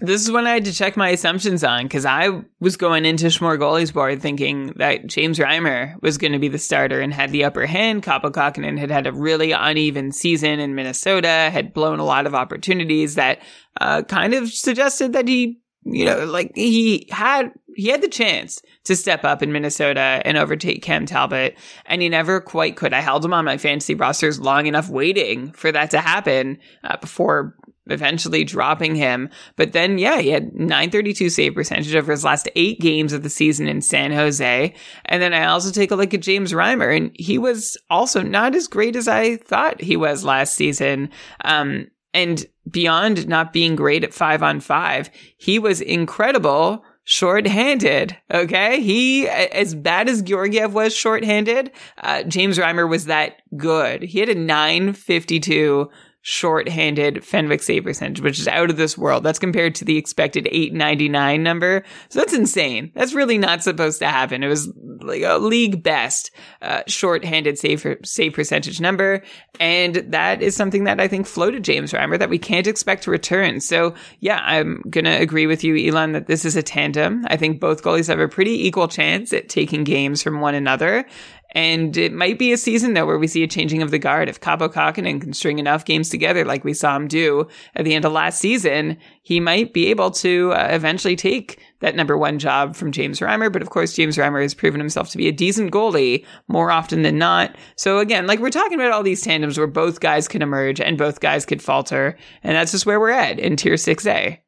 This is when I had to check my assumptions on because I was going into Schmorgoli's board thinking that James Reimer was going to be the starter and had the upper hand. Kaapo had had a really uneven season in Minnesota, had blown a lot of opportunities that uh, kind of suggested that he, you know, like he had he had the chance to step up in Minnesota and overtake Cam Talbot, and he never quite could. I held him on my fantasy rosters long enough, waiting for that to happen uh, before eventually dropping him. But then, yeah, he had 932 save percentage over his last eight games of the season in San Jose. And then I also take a look at James Reimer, and he was also not as great as I thought he was last season. Um, and beyond not being great at five on five, he was incredible short-handed. Okay, he as bad as Georgiev was short-handed. Uh, James Reimer was that good. He had a 952 short-handed Fenwick save percentage, which is out of this world. That's compared to the expected 899 number. So that's insane. That's really not supposed to happen. It was like a league best uh, short-handed save save percentage number, and that is something that I think floated James Reimer that we can't expect to return. So yeah, I'm gonna agree with you, Elon, that this is a tandem. I think both goalies have a pretty equal chance at taking games from one another. And it might be a season though where we see a changing of the guard. If Kaapo Kahkonen can string enough games together like we saw him do at the end of last season, he might be able to uh, eventually take that number one job from James Reimer. But of course, James Reimer has proven himself to be a decent goalie more often than not. So again, like we're talking about all these tandems where both guys can emerge and both guys could falter. And that's just where we're at in tier 6A.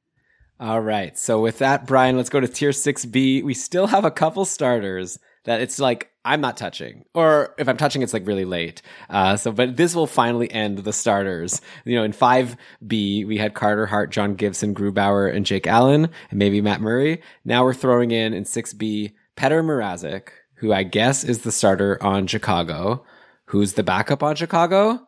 All right. So with that, Brian, let's go to tier 6B. We still have a couple starters that it's like I'm not touching, or if I'm touching, it's like really late. Uh, so, but this will finally end the starters. You know, in five B we had Carter Hart, John Gibson, Grubauer, and Jake Allen, and maybe Matt Murray. Now we're throwing in in six B Petr Mrazek, who I guess is the starter on Chicago. Who's the backup on Chicago?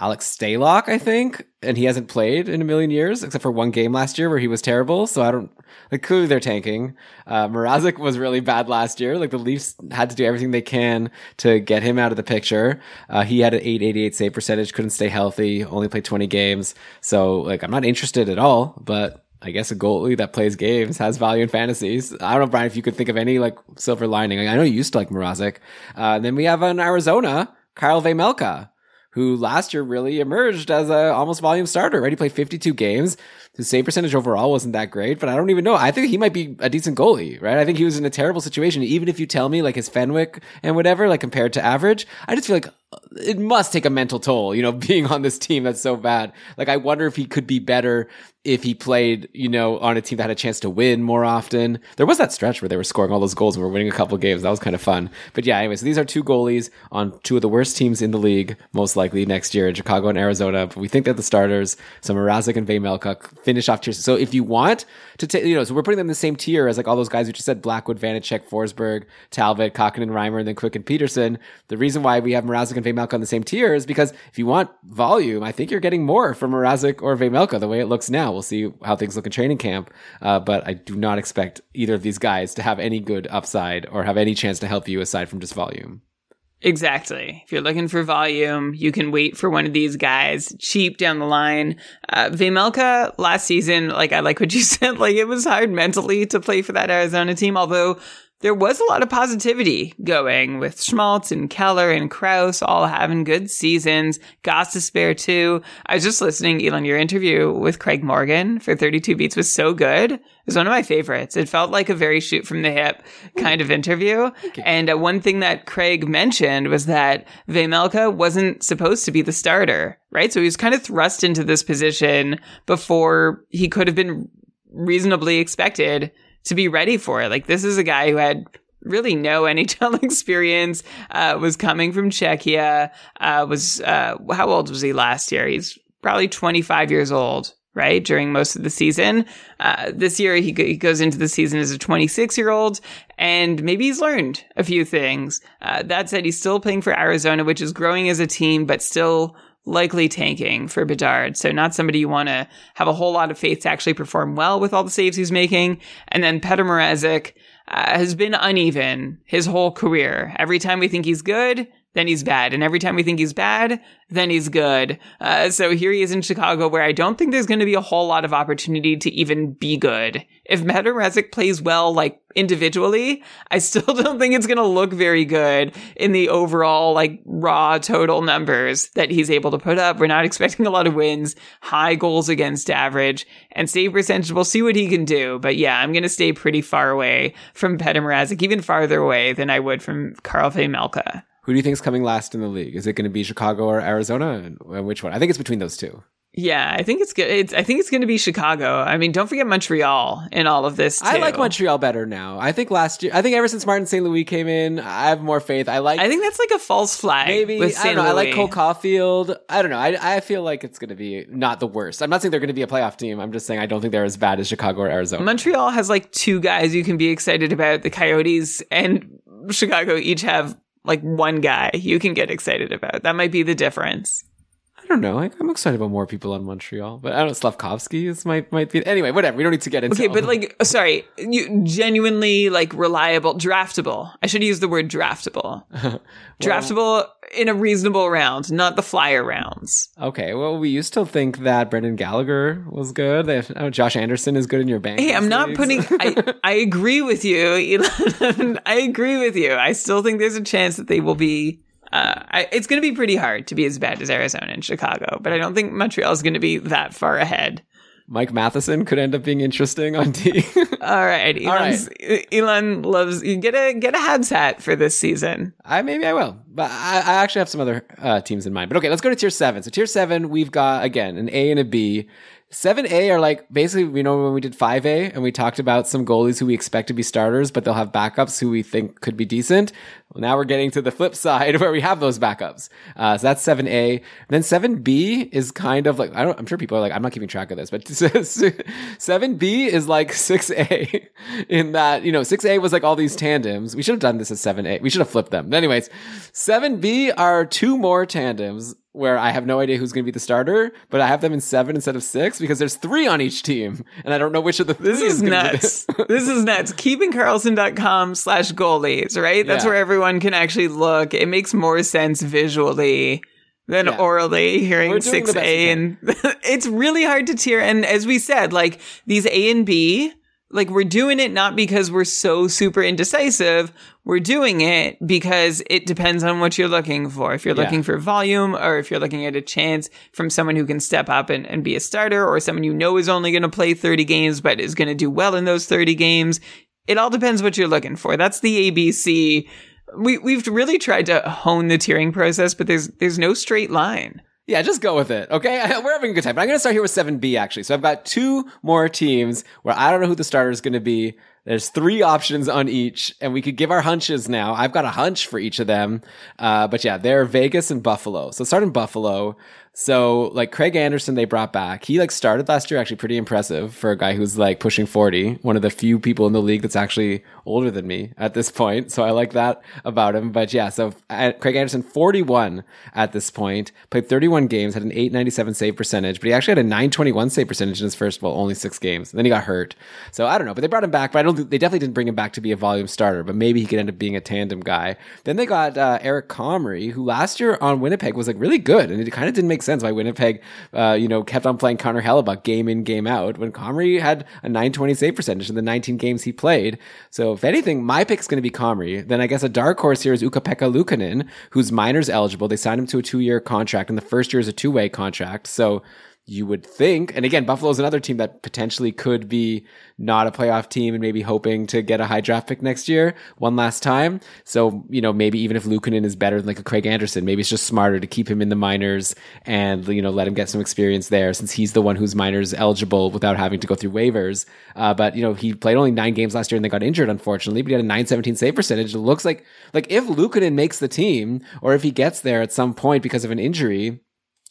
Alex Stalock, I think, and he hasn't played in a million years except for one game last year where he was terrible. So I don't like clearly they're tanking. Uh, Mrazek was really bad last year. Like the Leafs had to do everything they can to get him out of the picture. Uh, he had an 888 save percentage, couldn't stay healthy, only played 20 games. So like I'm not interested at all, but I guess a goalie that plays games has value in fantasies. I don't know, Brian, if you could think of any like silver lining. I know you used to like Mrazek. Uh, then we have an Arizona, Karel Vejmelka who last year really emerged as a almost volume starter, right? He played 52 games. His save percentage overall wasn't that great, but I don't even know. I think he might be a decent goalie, right? I think he was in a terrible situation. Even if you tell me like his Fenwick and whatever, like compared to average, I just feel like uh, it must take a mental toll, you know, being on this team that's so bad. Like, I wonder if he could be better if he played, you know, on a team that had a chance to win more often. There was that stretch where they were scoring all those goals and we were winning a couple games. That was kind of fun. But yeah, anyways, so these are two goalies on two of the worst teams in the league, most likely next year in Chicago and Arizona. But we think that the starters, so Mrazek and Vejmelka, finish off tiers. So if you want to take, you know, so we're putting them in the same tier as like all those guys we just said, Blackwood, Vanecek, Forsberg, Talbot, Kahkonen, Reimer, and then Quick and Petersen. The reason why we have Mrazek and Vejmelka on the same tier is because if you want volume, I think you're getting more from Mrazek or Vejmelka the way it looks now. We'll see how things look in training camp, uh, but I do not expect either of these guys to have any good upside or have any chance to help you aside from just volume. Exactly. If you're looking for volume, you can wait for one of these guys cheap down the line. Uh, Vejmelka last season, like I like what you said, like it was hard mentally to play for that Arizona team, although there was a lot of positivity going with Schmaltz and Keller and Crouse all having good seasons. Goss to spare too. I was just listening, Elon, your interview with Craig Morgan for 32 Beats was so good. It was one of my favorites. It felt like a very shoot from the hip kind of interview. And uh, one thing that Craig mentioned was that Vejmelka wasn't supposed to be the starter, right? So he was kind of thrust into this position before he could have been reasonably expected to be ready for it. Like this is a guy who had really no NHL experience, uh, was coming from Czechia, uh, was, uh, how old was he last year? He's probably 25 years old. Right during most of the season, uh, this year he, he, goes into the season as a 26 year old, and maybe he's learned a few things. Uh, that said, he's still playing for Arizona, which is growing as a team, but still likely tanking for Bedard. So not somebody you want to have a whole lot of faith to actually perform well with all the saves he's making. And then Petr Mrazek uh, has been uneven his whole career. Every time we think he's good, then he's bad. And every time we think he's bad, then he's good. Uh, so here he is in Chicago, where I don't think there's going to be a whole lot of opportunity to even be good. If Petr Mrazek plays well, like individually, I still don't think it's going to look very good in the overall, like raw total numbers that he's able to put up. We're not expecting a lot of wins, high goals against average, and save percentage. We'll see what he can do. But yeah, I'm going to stay pretty far away from Petr Mrazek, even farther away than I would from Karel Vejmelka. Who do you think is coming last in the league? Is it going to be Chicago or Arizona? And which one? I think it's between those two. Yeah, I think it's good. It's, I think it's going to be Chicago. I mean, don't forget Montreal in all of this. Too. I like Montreal better now. I think last year, I think ever since Martin St. Louis came in, I have more faith. I like. I think that's like a false flag. Maybe I don't know. Louis. I like Cole Caufield. I don't know. I I feel like it's going to be not the worst. I'm not saying they're going to be a playoff team. I'm just saying I don't think they're as bad as Chicago or Arizona. Montreal has like two guys you can be excited about. The Coyotes and Chicago each have like one guy you can get excited about. That might be the difference. I don't know. I, am excited about more people on Montreal, but I don't know. Slavkovsky is might might be anyway. Whatever. We don't need to get into. Okay, but like, uh, sorry, you genuinely like reliable, draftable. I should use the word draftable. well, draftable in a reasonable round, not the flyer rounds. Okay. Well, we used to think that Brendan Gallagher was good. oh, Josh Anderson is good in your bank. Hey, I'm not putting. I I agree with you. Elon. I agree with you. I still think there's a chance that they will be uh, I, it's going to be pretty hard to be as bad as Arizona and Chicago, but I don't think Montreal is going to be that far ahead. Mike Matheson could end up being interesting on D. All right, Elon's, Elon loves you get a get a Habs hat for this season. I maybe I will, but I, I actually have some other uh, teams in mind. But okay, let's go to tier seven. So tier seven, we've got again an A and a B. 7A are like basically, you know, when we did 5A and we talked about some goalies who we expect to be starters, but they'll have backups who we think could be decent. Well, now we're getting to the flip side where we have those backups. Uh, so that's 7A. And then 7B is kind of like, I don't, I'm sure people are like, I'm not keeping track of this, but 7B is like 6A in that, you know, 6A was like all these tandems. We should have done this as 7A. We should have flipped them. But anyways, 7B are two more tandems where I have no idea who's going to be the starter, but I have them in seven instead of six because there's three on each team, and I don't know which of the this is nuts. this is nuts. KeepingKarlsson.com slash goalies, right? That's yeah. where everyone can actually look. It makes more sense visually than yeah. orally hearing six A, and it's really hard to tier. And as we said, like these A and B like we're doing it not because we're so super indecisive. We're doing it because it depends on what you're looking for. If you're yeah. looking for volume or if you're looking at a chance from someone who can step up and, and be a starter or someone you know is only going to play 30 games but is going to do well in those 30 games. It all depends what you're looking for. That's the ABC. We, we've really tried to hone the tiering process, but there's, there's no straight line. Yeah, just go with it. Okay. We're having a good time. But I'm going to start here with 7B actually. So I've got two more teams where I don't know who the starter is going to be. There's three options on each, and we could give our hunches now. I've got a hunch for each of them. Uh, but yeah, they're Vegas and Buffalo. So start in Buffalo. So like Craig Anderson, they brought back. He like started last year, actually pretty impressive for a guy who's like pushing 40, one of the few people in the league that's actually older than me at this point. So I like that about him. But yeah, so Craig Anderson, 41 at this point, played 31 games, had an 897 save percentage, but he actually had a 921 save percentage in his first, well, only six games. And then he got hurt. So I don't know, but they brought him back, but I don't they definitely didn't bring him back to be a volume starter, but maybe he could end up being a tandem guy. Then they got uh, Eric Comrie, who last year on Winnipeg was like really good. And it kind of didn't make sense why Winnipeg, uh, you know, kept on playing Connor Hellebuyck game in, game out when Comrie had a 920 save percentage in the 19 games he played. So if anything, my pick is going to be Comrie. Then I guess a dark horse here is Ukko-Pekka Luukkonen, who's minors eligible. They signed him to a two year contract and the first year is a two way contract. So you would think, and again, Buffalo's another team that potentially could be not a playoff team and maybe hoping to get a high draft pick next year one last time. So, you know, maybe even if Luukkonen is better than like a Craig Anderson, maybe it's just smarter to keep him in the minors and, you know, let him get some experience there since he's the one who's minors eligible without having to go through waivers. Uh, but, you know, he played only nine games last year and they got injured, unfortunately, but he had a 917 save percentage. It looks like, like if Luukkonen makes the team or if he gets there at some point because of an injury,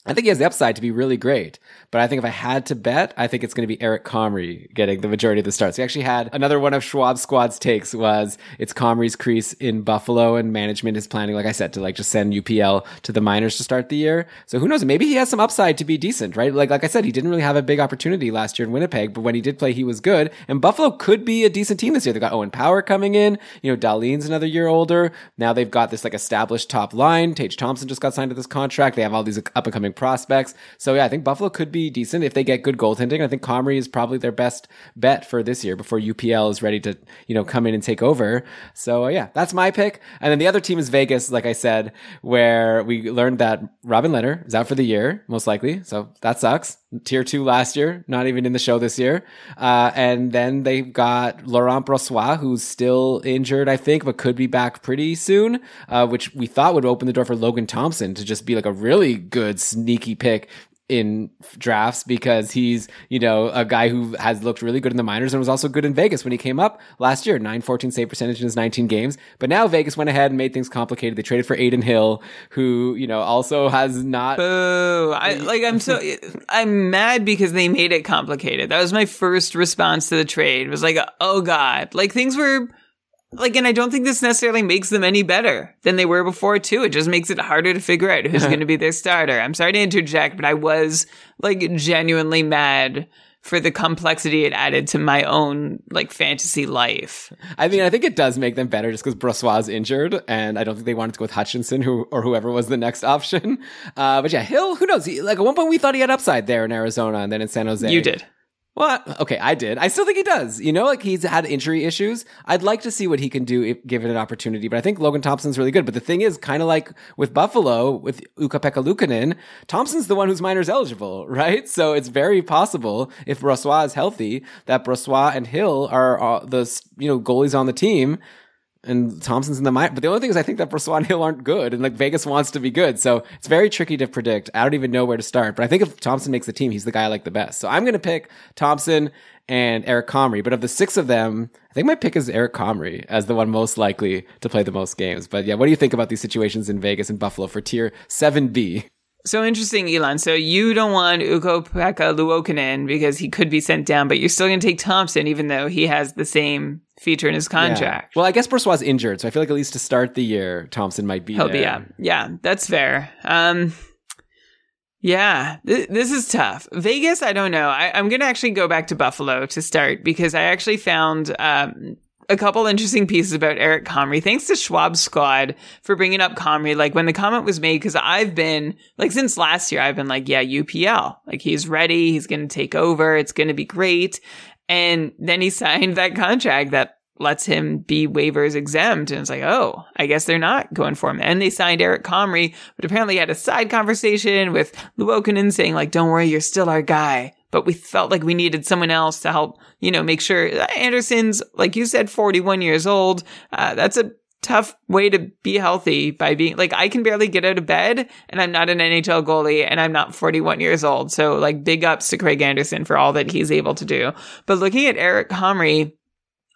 I think he has the upside to be really great. But I think if I had to bet, I think it's going to be Eric Comrie getting the majority of the starts. He actually had another one of Schwab Squad's takes was it's Comrie's crease in Buffalo and management is planning, like I said, to like just send UPL to the minors to start the year. So who knows? Maybe he has some upside to be decent, right? Like, like I said, he didn't really have a big opportunity last year in Winnipeg, but when he did play, he was good. And Buffalo could be a decent team this year. They got Owen Power coming in. You know, Dahlin's another year older. Now they've got this like established top line. Tage Thompson just got signed to this contract. They have all these up and coming prospects. So yeah, I think Buffalo could be decent if they get good goaltending. I think Comrie is probably their best bet for this year before UPL is ready to, you know, come in and take over. So uh, yeah, that's my pick. And then the other team is Vegas, like I said, where we learned that Robin Lehner is out for the year, most likely. So that sucks. Tier two last year, not even in the show this year. Uh, and then they've got Laurent Brossoit, who's still injured, I think, but could be back pretty soon, uh, which we thought would open the door for Logan Thompson to just be like a really good sneaky pick in drafts because he's, you know, a guy who has looked really good in the minors and was also good in Vegas when he came up last year, 914 save percentage in his 19 games. But now Vegas went ahead and made things complicated. They traded for Adin Hill, who, you know, also has not. Boo. I, like, I'm so, I'm mad because they made it complicated. That was my first response to the trade. Was like, oh God. Like things were, like, and I don't think this necessarily makes them any better than they were before, too. It just makes it harder to figure out who's going to be their starter. I'm sorry to interject, but I was like genuinely mad for the complexity it added to my own like fantasy life. I mean, I think it does make them better just because Brossoit's injured, and I don't think they wanted to go with Hutchinson, who or whoever was the next option. Uh, but yeah, Hill, who knows? He, like at one point, we thought he had upside there in Arizona, and then in San Jose, you did. Well, okay, I did. I still think he does. You know, like he's had injury issues. I'd like to see what he can do if given an opportunity, but I think Logan Thompson's really good. But the thing is, kind of like with Buffalo, with Ukko-Pekka Thompson's the one who's minors eligible, right? So it's very possible if Brossoit is healthy that Brossoit and Hill are uh, the, you know, goalies on the team and Thompson's in the mind. But the only thing is, I think that Brossoit and Hill aren't good, and like Vegas wants to be good, so it's very tricky to predict. I don't even know where to start. But I think if Thompson makes the team, he's the guy I like the best. So I'm going to pick Thompson and Eric Comrie. But of the six of them, I think my pick is Eric Comrie as the one most likely to play the most games. But yeah, what do you think about these situations in Vegas and Buffalo for tier seven B? So interesting, Elon. So you don't want Ukko-Pekka Luukkonen because he could be sent down, but you're still going to take Thompson, even though he has the same feature in his contract. Yeah. Well, I guess Brossoit's injured, so I feel like at least to start the year, Thompson might be He'll there. be out. Yeah, that's fair. Um, yeah, th- this is tough. Vegas, I don't know. I- am going to actually go back to Buffalo to start because I actually found um, a couple interesting pieces about Eric Comrie. Thanks to Schwab Squad for bringing up Comrie. Like when the comment was made, because I've been like since last year, I've been like, yeah, UPL. Like he's ready. He's going to take over. It's going to be great. And then he signed that contract that lets him be waivers exempt. And it's like, oh, I guess they're not going for him. And they signed Eric Comrie, but apparently had a side conversation with Luukkonen saying like, don't worry, you're still our guy. But we felt like we needed someone else to help, you know, make sure Anderson's, like you said, 41 years old. Uh, that's a tough way to be healthy by being like I can barely get out of bed and I'm not an NHL goalie and I'm not 41 years old. So like big ups to Craig Anderson for all that he's able to do. But looking at Eric Comrie,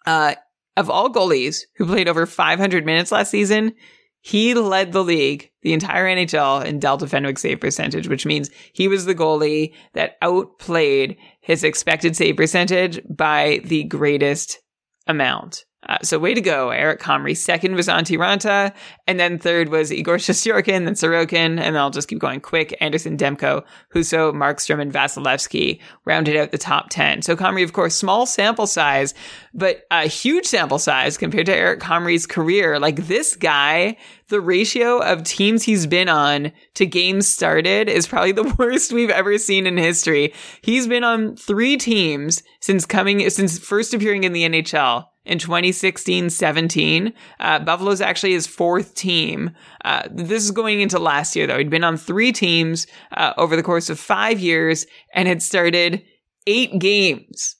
uh, of all goalies who played over 500 minutes last season, he led the league, the entire NHL in Delta Fenwick save percentage, which means he was the goalie that outplayed his expected save percentage by the greatest amount. Uh, so way to go, Eric Comrie. Second was Antti Raanta, and then third was Igor Shesterkin, then Sorokin, and I'll just keep going quick. Andersen Demko, Husso, Markstrom, and Vasilevskiy rounded out the top 10. So Comrie, of course, small sample size, but a huge sample size compared to Eric Comrie's career. Like this guy, the ratio of teams he's been on to games started is probably the worst we've ever seen in history. He's been on three teams since coming, since first appearing in the NHL in 2016 17. Uh, Buffalo's actually his fourth team. Uh, this is going into last year, though. He'd been on three teams uh, over the course of five years and had started eight games.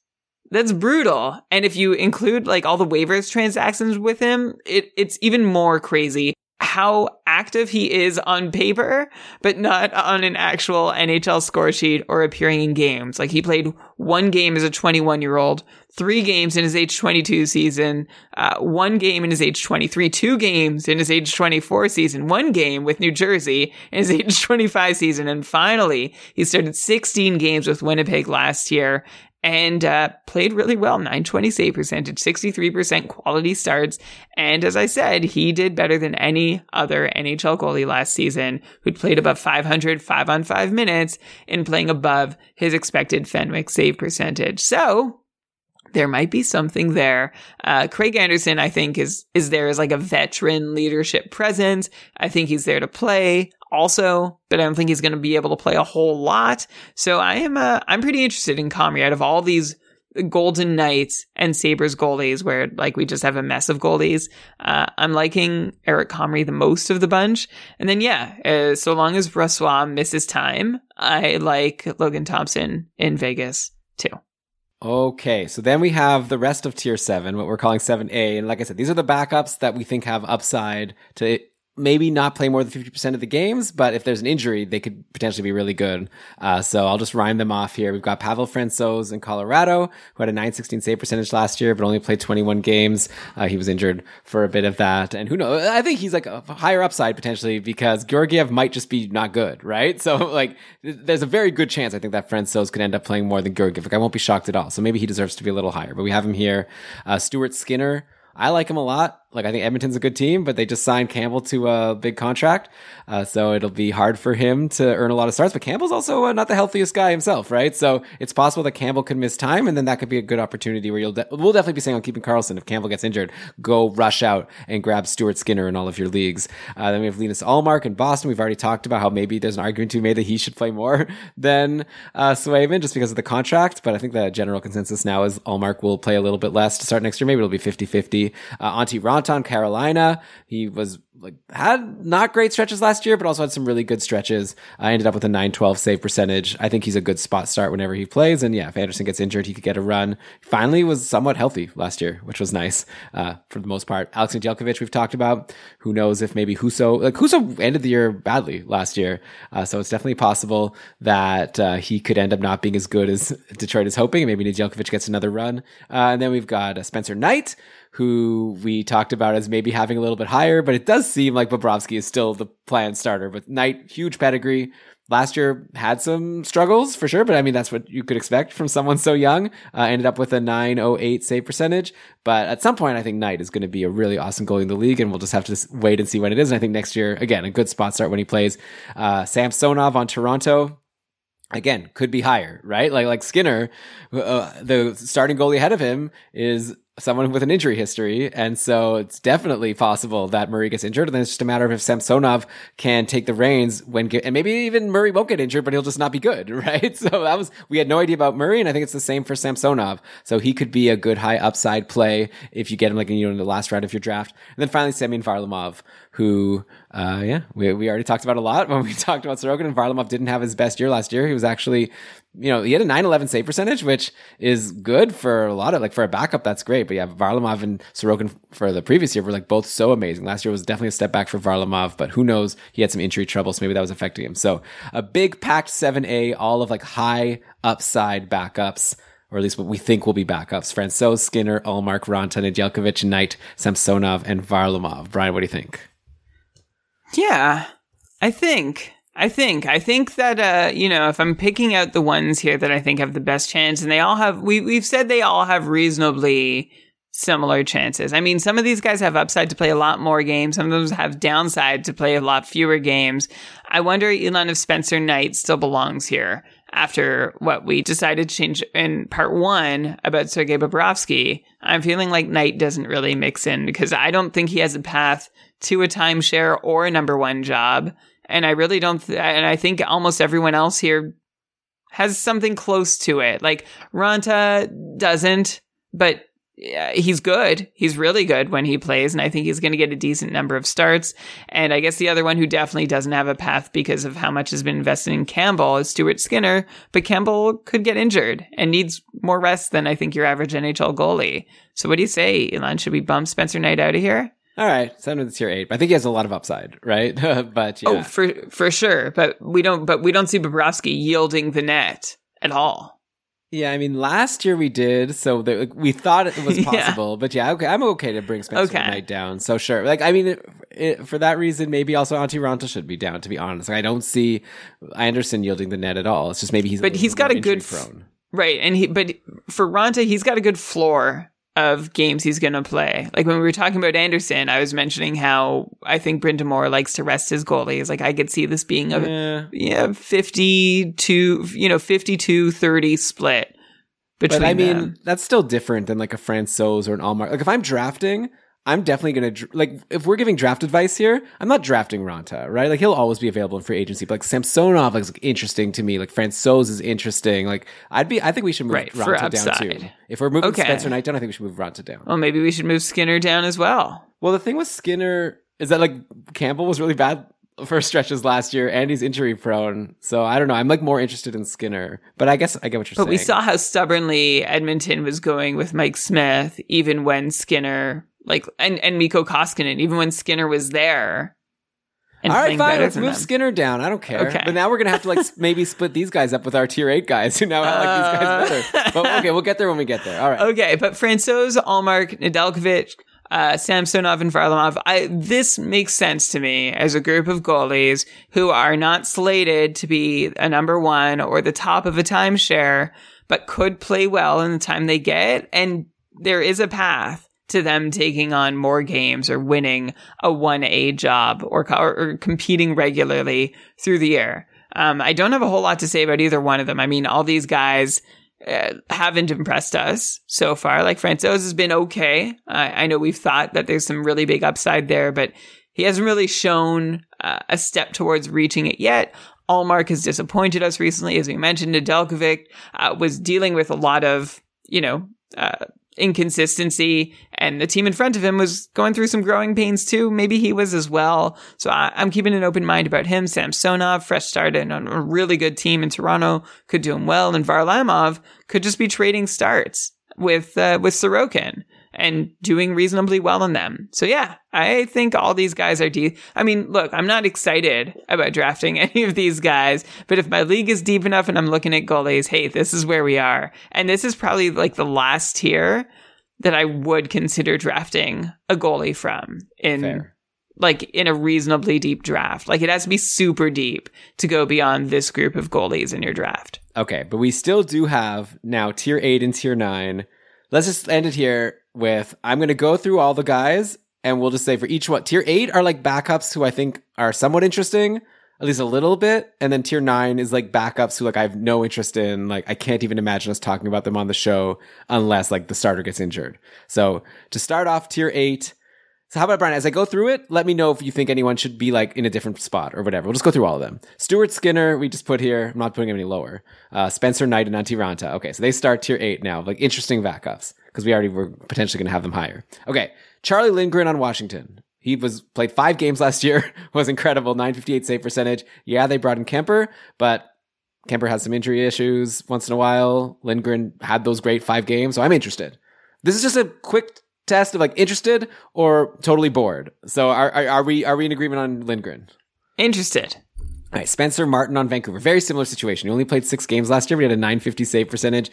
That's brutal. And if you include like all the waivers transactions with him, it, it's even more crazy how active he is on paper, but not on an actual NHL score sheet or appearing in games. Like he played one game as a 21 year old, three games in his age 22 season, uh, one game in his age 23, two games in his age 24 season, one game with New Jersey in his age 25 season. And finally, he started 16 games with Winnipeg last year and uh, played really well 920 save percentage 63% quality starts and as i said he did better than any other nhl goalie last season who'd played above 500 5 on 5 minutes in playing above his expected fenwick save percentage so there might be something there. Uh, Craig Anderson, I think, is is there as like a veteran leadership presence. I think he's there to play also, but I don't think he's going to be able to play a whole lot. So I am, uh, I'm pretty interested in Comrie out of all these Golden Knights and Sabres goalies, where like we just have a mess of goalies. Uh, I'm liking Eric Comrie the most of the bunch. And then, yeah, uh, so long as Brossoit misses time, I like Logan Thompson in Vegas too. Okay, so then we have the rest of tier seven, what we're calling 7A. And like I said, these are the backups that we think have upside to maybe not play more than 50% of the games, but if there's an injury, they could potentially be really good. Uh, so I'll just rhyme them off here. We've got Pavel Francouz in Colorado, who had a 916 save percentage last year, but only played 21 games. Uh, he was injured for a bit of that. And who knows? I think he's like a higher upside potentially because Georgiev might just be not good, right? So like, there's a very good chance I think that Francouz could end up playing more than Georgiev. Like, I won't be shocked at all. So maybe he deserves to be a little higher, but we have him here. Uh, Stuart Skinner, I like him a lot. Like I think Edmonton's a good team, but they just signed Campbell to a big contract, uh, so it'll be hard for him to earn a lot of starts. But Campbell's also uh, not the healthiest guy himself, right? So it's possible that Campbell could miss time, and then that could be a good opportunity where you'll de- we'll definitely be saying on keeping Karlsson if Campbell gets injured, go rush out and grab Stuart Skinner in all of your leagues. Uh, then we have Linus Ullmark in Boston. We've already talked about how maybe there's an argument to be made that he should play more than uh, Swayman just because of the contract. But I think the general consensus now is Ullmark will play a little bit less to start next year. Maybe it'll be 50-50. Uh, Antti Raanta, Carolina. He was like had not great stretches last year, but also had some really good stretches. I ended up with a 912 save percentage. I think he's a good spot start whenever he plays. And yeah, if Andersen gets injured, he could get a run. Finally was somewhat healthy last year, which was nice, uh, for the most part. Alex Nedeljkovic, we've talked about. Who knows if maybe Husso, like Husso ended the year badly last year. Uh, so it's definitely possible that, uh, he could end up not being as good as Detroit is hoping. Maybe Nedeljkovic gets another run. Uh, and then we've got uh, Spencer Knight, who we talked about as maybe having a little bit higher, but it does seem like Bobrovsky is still the planned starter. But Knight, huge pedigree. Last year had some struggles for sure, but I mean, that's what you could expect from someone so young. Uh, ended up with a 908 save percentage. But at some point, I think Knight is going to be a really awesome goalie in the league, and we'll just have to wait and see when it is. And I think next year, again, a good spot start when he plays. Uh, Samsonov on Toronto again could be higher, right? Like like Skinner, uh, the starting goalie ahead of him is someone with an injury history, and so it's definitely possible that Murray gets injured. And then it's just a matter of if Samsonov can take the reins when get, and maybe even Murray won't get injured, but he'll just not be good, right? So that was we had no idea about Murray, and I think it's the same for Samsonov. So he could be a good high upside play if you get him like you know in the last round of your draft. And then finally Semyon Varlamov, who uh, yeah, we, we already talked about a lot when we talked about Sorokin and Varlamov didn't have his best year last year. He was actually, you know, he had a 9-11 save percentage, which is good for a lot of, like for a backup, that's great. But yeah, Varlamov and Sorokin for the previous year were like both so amazing. Last year was definitely a step back for Varlamov, but who knows? He had some injury trouble, so maybe that was affecting him. So a big packed 7A, all of like high upside backups or at least what we think will be backups. Francouz, Skinner, Ullmark, Raanta, Nedeljkovic, Knight, Samsonov, and Varlamov. Brian, what do you think? Yeah, I think. I think. I think that uh, you know, if I'm picking out the ones here that I think have the best chance, and they all have we we've said they all have reasonably similar chances. I mean, some of these guys have upside to play a lot more games. Some of them have downside to play a lot fewer games. I wonder, Elon, if Spencer Knight still belongs here after what we decided to change in part one about Sergei Bobrovsky. I'm feeling like Knight doesn't really mix in because I don't think he has a path to a timeshare or a number one job. And I really don't, th- and I think almost everyone else here has something close to it. Like Raanta doesn't, but he's good. He's really good when he plays, and I think he's going to get a decent number of starts. And I guess the other one who definitely doesn't have a path because of how much has been invested in Campbell is Stuart Skinner. But Campbell could get injured and needs more rest than I think your average NHL goalie. So what do you say, Elon? Should we bump Spencer Knight out of here? All right, send him to tier eight. But I think he has a lot of upside, right? but oh, yeah. Oh, for for sure. But we don't. But we don't see Bobrovsky yielding the net at all. Yeah, I mean, last year we did, so the, we thought it was possible. yeah. But yeah, okay, I'm okay to bring Spencer okay. Knight down. So sure, like I mean, it, it, for that reason, maybe also Antti Raanta should be down. To be honest, like, I don't see Andersen yielding the net at all. It's just maybe he's, but he's got a good prone. right, and he but for Raanta, he's got a good floor of games he's going to play. Like when we were talking about Andersen, I was mentioning how I think Brind'Amour likes to rest his goalies. Like I could see this being a yeah, yeah 52, you know, 52-30 split between But I mean, them. that's still different than like a Francouz or an Ullmark. Like if I'm drafting, I'm definitely going to like if we're giving draft advice here, I'm not drafting Raanta, right? Like he'll always be available in free agency. But like Samsonov is like, interesting to me. Like Francouz is interesting. Like I'd be, I think we should move right, Raanta down too. If we're moving okay. Spencer Knight down, I think we should move Raanta down. Well, maybe we should move Skinner down as well. Well, the thing with Skinner is that like Campbell was really bad for stretches last year and he's injury prone. So I don't know. I'm like more interested in Skinner, but I guess I get what you're but saying. But we saw how stubbornly Edmonton was going with Mike Smith, even when Skinner like and and Mikko Koskinen, even when Skinner was there. All right, fine. Let's move them. Skinner down. I don't care. Okay. But now we're gonna have to like maybe split these guys up with our tier eight guys who now uh... like these guys better. But okay, we'll get there when we get there. All right. Okay, but Francouz, Ullmark, Nedeljkovic, uh, Samsonov, and Varlamov. I, this makes sense to me as a group of goalies who are not slated to be a number one or the top of a timeshare, but could play well in the time they get, and there is a path to them taking on more games or winning a 1A job or, or, competing regularly through the year. Um, I don't have a whole lot to say about either one of them. I mean, all these guys uh, haven't impressed us so far. Like Francouz has been okay. I know we've thought that there's some really big upside there, but he hasn't really shown uh, a step towards reaching it yet. Ullmark has disappointed us recently, as we mentioned. Nedeljkovic uh, was dealing with a lot of, you know, uh, inconsistency, and the team in front of him was going through some growing pains too. Maybe he was as well. So I, am keeping an open mind about him. Samsonov, fresh start on a really good team in Toronto, could do him well, and Varlamov could just be trading starts with uh, with Sorokin and doing reasonably well in them. So yeah, I think all these guys are deep. I mean, look, I'm not excited about drafting any of these guys, but if my league is deep enough and I'm looking at goalies, hey, this is where we are. And this is probably like the last tier that I would consider drafting a goalie from in Fair. like in a reasonably deep draft. Like it has to be super deep to go beyond this group of goalies in your draft. Okay, but we still do have now tier 8 and tier 9. Let's just end it here with I'm going to go through all the guys and we'll just say for each one, tier eight are like backups who I think are somewhat interesting, at least a little bit. And then tier nine is like backups who like I have no interest in. Like I can't even imagine us talking about them on the show unless like the starter gets injured. So to start off tier eight, so how about Brian? As I go through it, let me know if you think anyone should be like in a different spot or whatever. We'll just go through all of them. Stuart Skinner, we just put here. I'm not putting him any lower. Uh, Spencer Knight and Antti Raanta. Okay, so they start tier eight now. Like interesting backups because we already were potentially going to have them higher. Okay, Charlie Lindgren on Washington. He was played five games last year. was incredible. 958 save percentage. Yeah, they brought in Kuemper, but Kuemper has some injury issues once in a while. Lindgren had those great five games, so I'm interested. This is just a quick test of like interested or totally bored. So are, are, are we are we in agreement on Lindgren? Interested. All right, Spencer Martin on Vancouver. Very similar situation. He only played six games last year, but he had a 950 save percentage.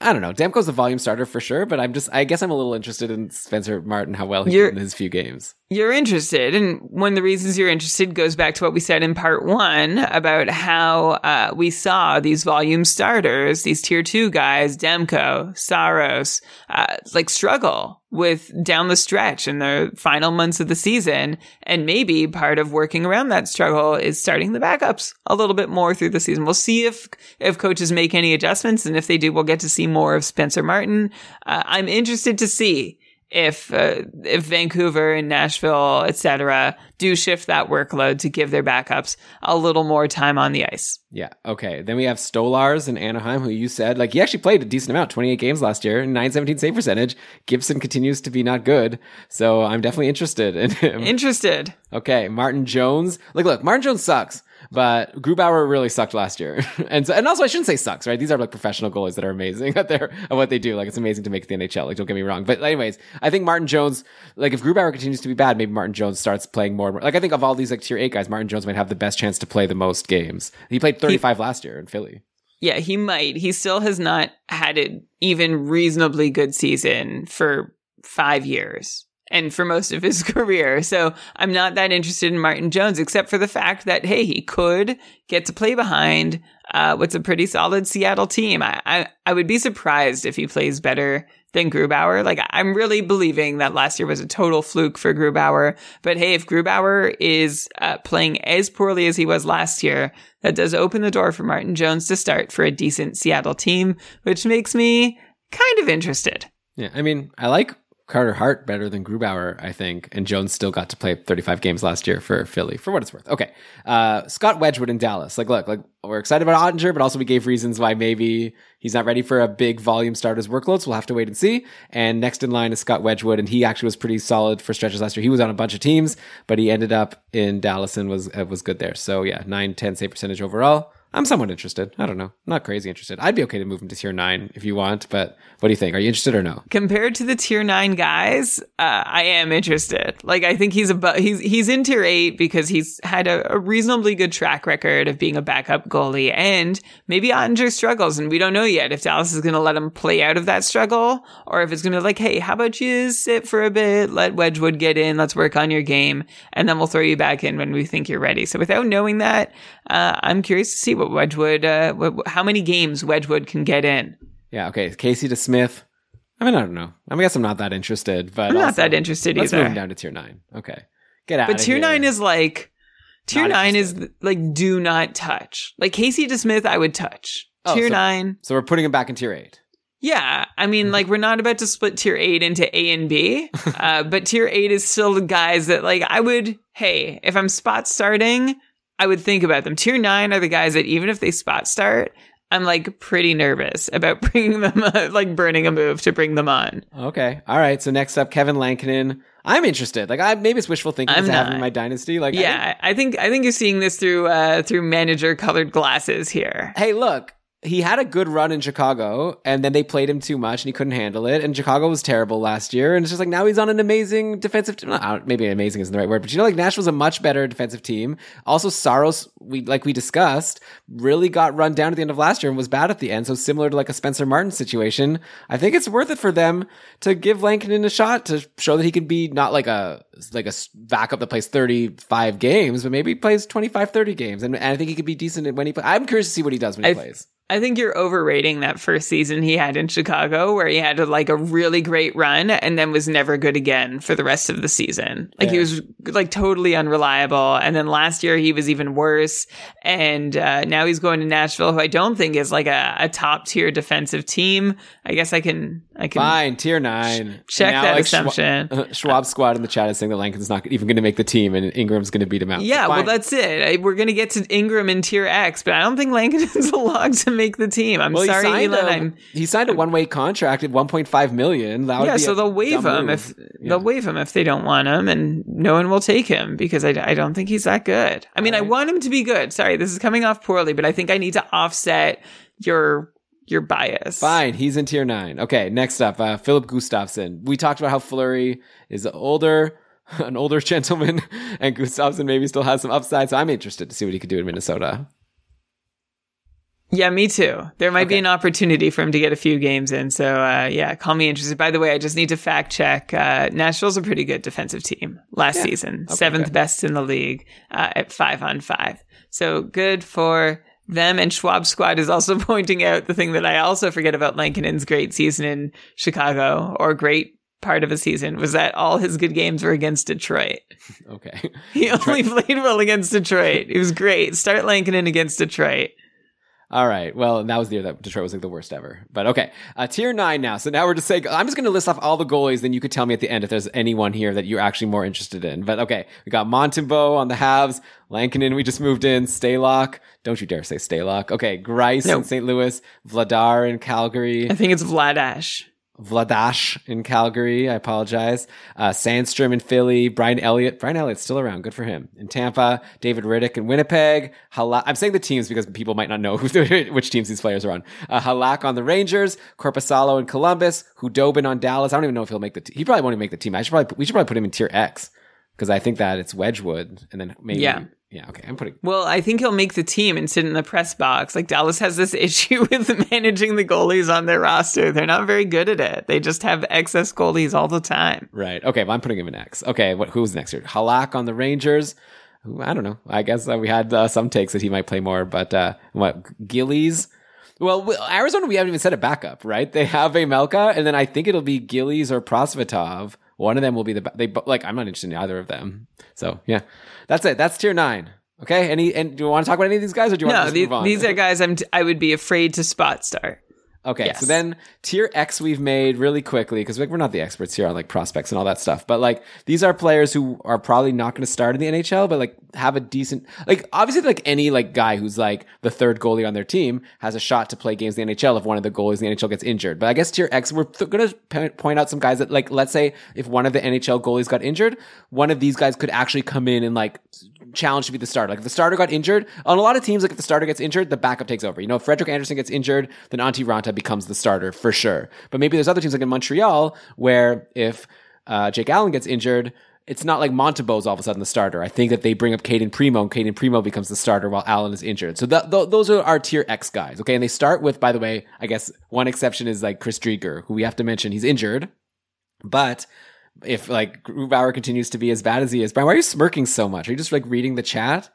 I don't know. Demko's a volume starter for sure, but I'm just, I guess I'm a little interested in Spencer Martin, how well he did in his few games. You're interested. And one of the reasons you're interested goes back to what we said in part one about how uh, we saw these volume starters, these tier two guys, Demko, Saros, uh, like struggle with down the stretch in the final months of the season. And maybe part of working around that struggle is starting the backups a little bit more through the season. We'll see if, if coaches make any adjustments. And if they do, we'll get to see more of Spencer Martin. Uh, I'm interested to see if uh, if Vancouver and Nashville, etc., do shift that workload to give their backups a little more time on the ice. Yeah. Okay. Then we have Stolarz in Anaheim, who you said like he actually played a decent amount, 28 games last year, 917 save percentage. Gibson continues to be not good, so I'm definitely interested in him. Interested. Okay. Martin Jones. Like, look, Martin Jones sucks. But Grubauer really sucked last year, and so, and also I shouldn't say sucks, right? These are like professional goalies that are amazing at their at what they do. Like it's amazing to make the NHL. Like don't get me wrong, but anyways, I think Martin Jones, like if Grubauer continues to be bad, maybe Martin Jones starts playing more. Like I think of all these like tier eight guys, Martin Jones might have the best chance to play the most games. He played thirty five last year in Philly. Yeah, he might. He still has not had an even reasonably good season for five years and for most of his career. So I'm not that interested in Martin Jones, except for the fact that, hey, he could get to play behind uh, what's a pretty solid Seattle team. I, I, I would be surprised if he plays better than Grubauer. Like, I'm really believing that last year was a total fluke for Grubauer. But hey, if Grubauer is uh, playing as poorly as he was last year, that does open the door for Martin Jones to start for a decent Seattle team, which makes me kind of interested. Yeah, I mean, I like Carter Hart better than Grubauer, I think, and Jones still got to play 35 games last year for Philly, for what it's worth. Okay, uh, Scott Wedgewood in Dallas. Like, look, like we're excited about Oettinger, but also we gave reasons why maybe he's not ready for a big volume starters workload. We'll have to wait and see. And next in line is Scott Wedgewood, and he actually was pretty solid for stretches last year. He was on a bunch of teams, but he ended up in Dallas and was uh, was good there. So yeah, nine ten save percentage overall. I'm somewhat interested. I don't know. not crazy interested. I'd be okay to move him to tier nine if you want, but what do you think? Are you interested or no? Compared to the tier nine guys, uh, I am interested. Like, I think he's about, he's, he's in tier eight because he's had a, a, reasonably good track record of being a backup goalie and maybe Oettinger struggles and we don't know yet if Dallas is going to let him play out of that struggle or if it's going to be like, Hey, how about you sit for a bit? Let Wedgewood get in. Let's work on your game and then we'll throw you back in when we think you're ready. So without knowing that, uh, I'm curious to see what Wedgewood, uh, how many games Wedgewood can get in. Yeah. Okay. Casey DeSmith. I mean, I don't know. I guess I'm not that interested, but I'm not that interested Let's either. move him down to tier nine. Okay, get out. But tier nine is like tier Not nine is like do not touch. Like Casey DeSmith, I would touch. Oh, tier so- nine, so we're putting him back in tier eight. yeah. I mean, Mm-hmm. like we're not about to split tier eight into A and B, uh, but tier eight is still the guys that like I would. Hey, if I'm spot starting, I would think about them. Tier nine are the guys that even if they spot start. I'm like pretty nervous about bringing them, like burning a move to bring them on. Okay, all right. So next up, Kevin Lankinen. I'm interested. Like, I maybe it's wishful thinking I'm to have in my dynasty. Like, I think- Yeah, I think I think you're seeing this through uh, through manager colored glasses here. hey, look, he had a good run in Chicago, and then they played him too much, and he couldn't handle it. And Chicago was terrible last year, and it's just like now he's on an amazing defensive. team. Maybe amazing isn't the right word, but you know, like Nashville's a much better defensive team. Also, Saros, we like we discussed, really got run down at the end of last year and was bad at the end. So similar to like a Spencer Martin situation, I think it's worth it for them to give Lankinen a shot to show that he can be not like a like a backup that plays 35 games, but maybe plays 25, 30 games. And, and I think he could be decent when he plays. I'm curious to see what he does when he I- plays. I think you're overrating that first season he had in Chicago, where he had like a really great run and then was never good again for the rest of the season. Like he was like totally unreliable. And then last year he was even worse. And uh, now he's going to Nashville, who I don't think is like a, a top tier defensive team. I guess I can I can Fine, tier nine. check Now, that like, assumption. uh, Schwab squad in the chat is saying that Lankin's not even going to make the team, and Ingram's going to beat him out. Yeah, well, that's it. I, we're going to get to Ingram in tier X, but I don't think Lankin's a log to make the team. I'm Well, he sorry, signed Elon. a, I'm, he signed a one way contract at 1.5 million. That yeah, so they'll waive him move. if Yeah. they'll waive him if they don't want him, and no one will take him because I, I don't think he's that good. I mean, I want him to be good. Sorry, this is coming off poorly, but I think I need to offset your your bias. Fine, he's in tier nine. Okay, next up, uh, Filip Gustavsson. We talked about how Fleury is older, an older gentleman, and Gustavsson maybe still has some upside. So I'm interested to see what he could do in Minnesota. Yeah, me too. There might be an opportunity for him to get a few games in. So, uh, yeah, call me interested. By the way, I just need to fact check. Uh, Nashville's a pretty good defensive team last Yeah. season, Okay, seventh good. best in the league uh, at five on five. So good for them. And Schwab Squad is also pointing out the thing that I also forget about Lankinen's great season in Chicago or great part of a season was that all his good games were against Detroit. Okay. He only played well against Detroit. It was great. Start Lankinen against Detroit. All right. Well, that was the year that Detroit was like the worst ever. But okay, uh, tier nine now. So now we're just saying I'm just going to list off all the goalies. Then you could tell me at the end if there's anyone here that you're actually more interested in. But okay, we got Montembeault on the Habs, Lankinen. We just moved in, Stalock. Don't you dare say Stalock. Okay, Greiss No. in St. Louis, Vladar in Calgary. I think it's Vladash. Vladash in Calgary. I apologize. Uh, Sandstrom in Philly. Brian Elliott. Brian Elliott's still around. Good for him. In Tampa. David Rittich in Winnipeg. Halak. I'm saying the teams because people might not know which teams these players are on. Uh, Halak on the Rangers. Korpisalo in Columbus. Khudobin on Dallas. I don't even know if he'll make the. He probably won't even make the team. I should probably. We should probably put him in tier X because I think that it's Wedgewood and then maybe. Yeah. Yeah. Okay. I'm putting. Well, I think he'll make the team and sit in the press box. Like Dallas has this issue with managing the goalies on their roster. They're not very good at it. They just have excess goalies all the time. Right. Okay. Well, I'm putting him in X. Okay. What? Who's next here? Halak on the Rangers. I don't know. I guess uh, we had uh, some takes that he might play more, but uh, what? Gillies. Well, Arizona, we haven't even said a backup, right? They have a Melka, and then I think it'll be Gillies or Prosvetov. One of them will be the. They like. I'm not interested in either of them. So yeah, that's it. That's tier nine. Okay. Any? And do you want to talk about any of these guys, or do you want to No, just move on? these are guys I'm t- I would be afraid to spot start. Okay, Yes. so then tier X we've made really quickly because we're not the experts here on like prospects and all that stuff. But like these are players who are probably not going to start in the NHL, but like have a decent like obviously like any like guy who's like the third goalie on their team has a shot to play games in the NHL if one of the goalies in the NHL gets injured. But I guess tier X we're th- going to p- point out some guys that like let's say if one of the NHL goalies got injured, one of these guys could actually come in and like challenge to be the starter. Like if the starter got injured, on a lot of teams, like if the starter gets injured, the backup takes over. You know, if Frederik Andersen gets injured, then Antti Raanta becomes the starter for sure. But maybe there's other teams like in Montreal where if uh, Jake Allen gets injured, it's not like Montembeault's all of a sudden the starter. I think that they bring up Cayden Primeau, and Cayden Primeau becomes the starter while Allen is injured. So th- th- those are our tier X guys. Okay, and they start with, by the way, I guess one exception is like Chris Driedger, who we have to mention. He's injured, but if like Grubauer continues to be as bad as he is, Brian, why are you smirking so much? Are you just like reading the chat?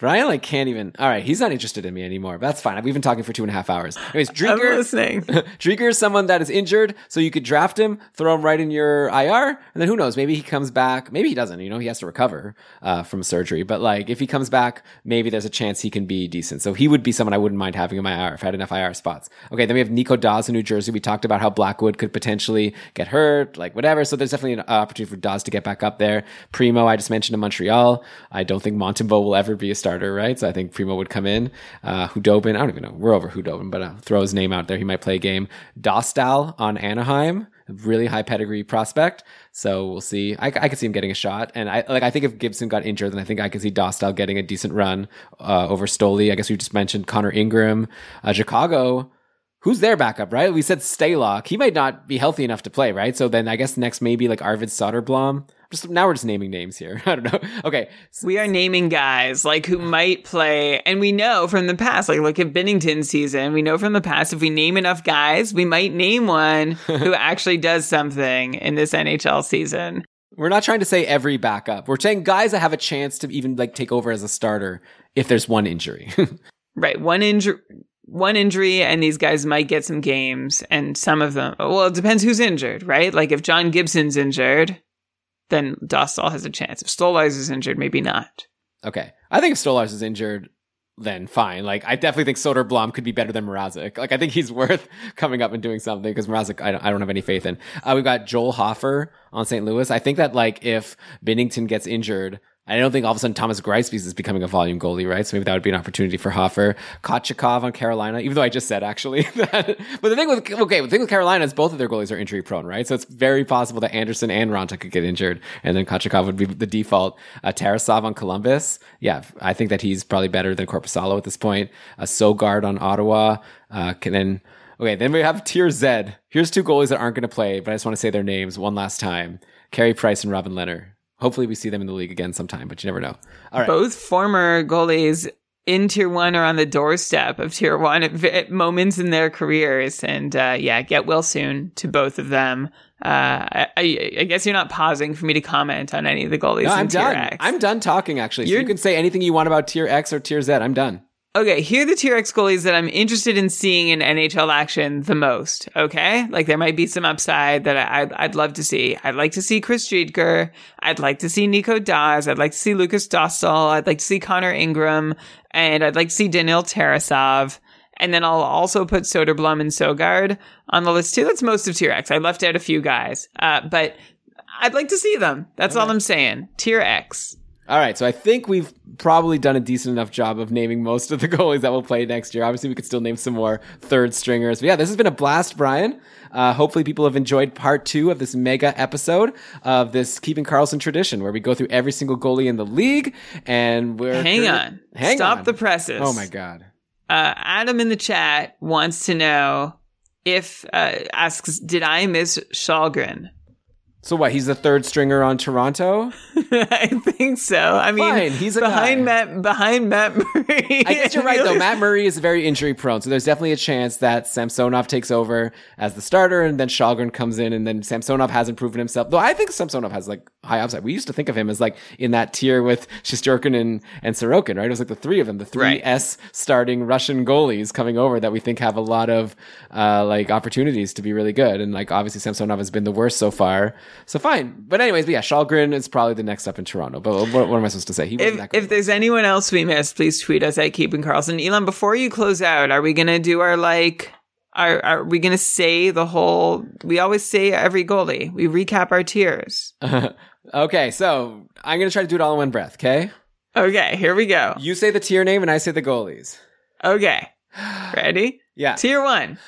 Brian like can't even. All right, he's not interested in me anymore. But that's fine. We've been talking for two and a half hours. Anyways, I'm listening. Driedger is someone that is injured, so you could draft him, throw him right in your IR, and then who knows? Maybe he comes back. Maybe he doesn't. You know, he has to recover uh, from surgery. But like, if he comes back, maybe there's a chance he can be decent. So he would be someone I wouldn't mind having in my IR if I had enough IR spots. Okay, then we have Nico Daws in New Jersey. We talked about how Blackwood could potentially get hurt, like whatever. So there's definitely an opportunity for Daws to get back up there. Primeau, I just mentioned in Montreal. I don't think Montembeault will ever be a starter, right? So I think Primeau would come in. Uh, Khudobin, I don't even know. We're over Khudobin, but I'll throw his name out there. He might play a game. Dostal on Anaheim, really high pedigree prospect. So we'll see. I, I could see him getting a shot, and I like. I think if Gibson got injured, then I think I could see Dostal getting a decent run uh, over Stoli. I guess we just mentioned Connor Ingram, uh, Chicago. Who's their backup, right? We said Stalock. He might not be healthy enough to play, right? So then I guess next maybe like Arvid Soderblom. Just now we're just naming names here. I don't know. Okay, We are naming guys like who might play, and we know from the past, like look at Binnington's season. We know from the past if we name enough guys, we might name one who actually does something in this NHL season. we're not trying to say every backup. We're saying guys that have a chance to even like take over as a starter if there's one injury. Right, one injury, one injury, and these guys might get some games, and some of them. Well, it depends who's injured, right? Like if John Gibson's injured, then Dostal has a chance. If Stolarz is injured, maybe not. Okay. I think if Stolarz is injured, then fine. Like, I definitely think Soderblom could be better than Mrazek. Like, I think he's worth coming up and doing something because Mrazek, I don't, I don't have any faith in. Uh, we've got Joel Hofer on St. Louis. I think that, like, if Binnington gets injured, I don't think all of a sudden Thomas Greispies is becoming a volume goalie, right? So maybe that would be an opportunity for Hofer. Kochetkov on Carolina, even though I just said actually that. But the thing with, okay, the thing with Carolina is both of their goalies are injury prone, right? So it's very possible that Andersen and Raanta could get injured and then Kochetkov would be the default. Uh, Tarasov on Columbus. Yeah, I think that he's probably better than Korpisalo at this point. Uh, Sogaard on Ottawa. Uh, can then, okay, then we have tier Z. Here's two goalies that aren't going to play, but I just want to say their names one last time. Carey Price and Robin Lehner. Hopefully we see them in the league again sometime, but you never know. All right. Both former goalies in tier one or on the doorstep of tier one at, at moments in their careers. And uh, yeah, get well soon to both of them. Uh, I, I, I guess you're not pausing for me to comment on any of the goalies No, in I'm tier done. X. I'm done talking actually. So you can say anything you want about tier X or tier Z. I'm done. Okay, here are the tier X goalies that I'm interested in seeing in NHL action the most. Okay, like there might be some upside that I, I'd, I'd love to see. I'd like to see Chris Driedger. I'd like to see Nico Daws. I'd like to see Lukas Dostal. I'd like to see Connor Ingram, and I'd like to see Daniil Tarasov. And then I'll also put Soderblom and Sogaard on the list too. That's most of tier X. I left out a few guys, uh, but I'd like to see them. That's all I'm saying. Tier X. All right, so I think we've probably done a decent enough job of naming most of the goalies that will play next year. Obviously, we could still name some more third stringers. But yeah, this has been a blast, Brian. Uh, hopefully, people have enjoyed part two of this mega episode of this Keeping Karlsson tradition, where we go through every single goalie in the league, and we're Hang on. hang Stop on. the presses. Oh my god. uh, Adam in the chat wants to know if uh, asks, did I miss Kallgren? So what? He's the third stringer on Toronto. I think so. I mean, Fine, he's a behind guy. Matt behind Matt Murray. I guess you're right though. Matt Murray is very injury prone, so there's definitely a chance that Samsonov takes over as the starter, and then Kallgren comes in, and then Samsonov hasn't proven himself. Though I think Samsonov has like high upside. We used to think of him as like in that tier with Shesterkin and and Sorokin, right? It was like the three of them, the three Right. S starting Russian goalies coming over that we think have a lot of uh, like opportunities to be really good. And like obviously Samsonov has been the worst so far, so fine. But anyways, but yeah, Kallgren is probably the next up in Toronto. But what, what am I supposed to say? He If, that if there's anyone else we missed, please tweet us at Keeping Karlsson. Elon, before you close out, are we gonna do our like? Are are we gonna say the whole? We always say every goalie. We recap our tiers. okay, so I'm gonna try to do it all in one breath. Okay, Okay, here we go. you say the tier name and I say the goalies. Okay, ready? Yeah, Tier one,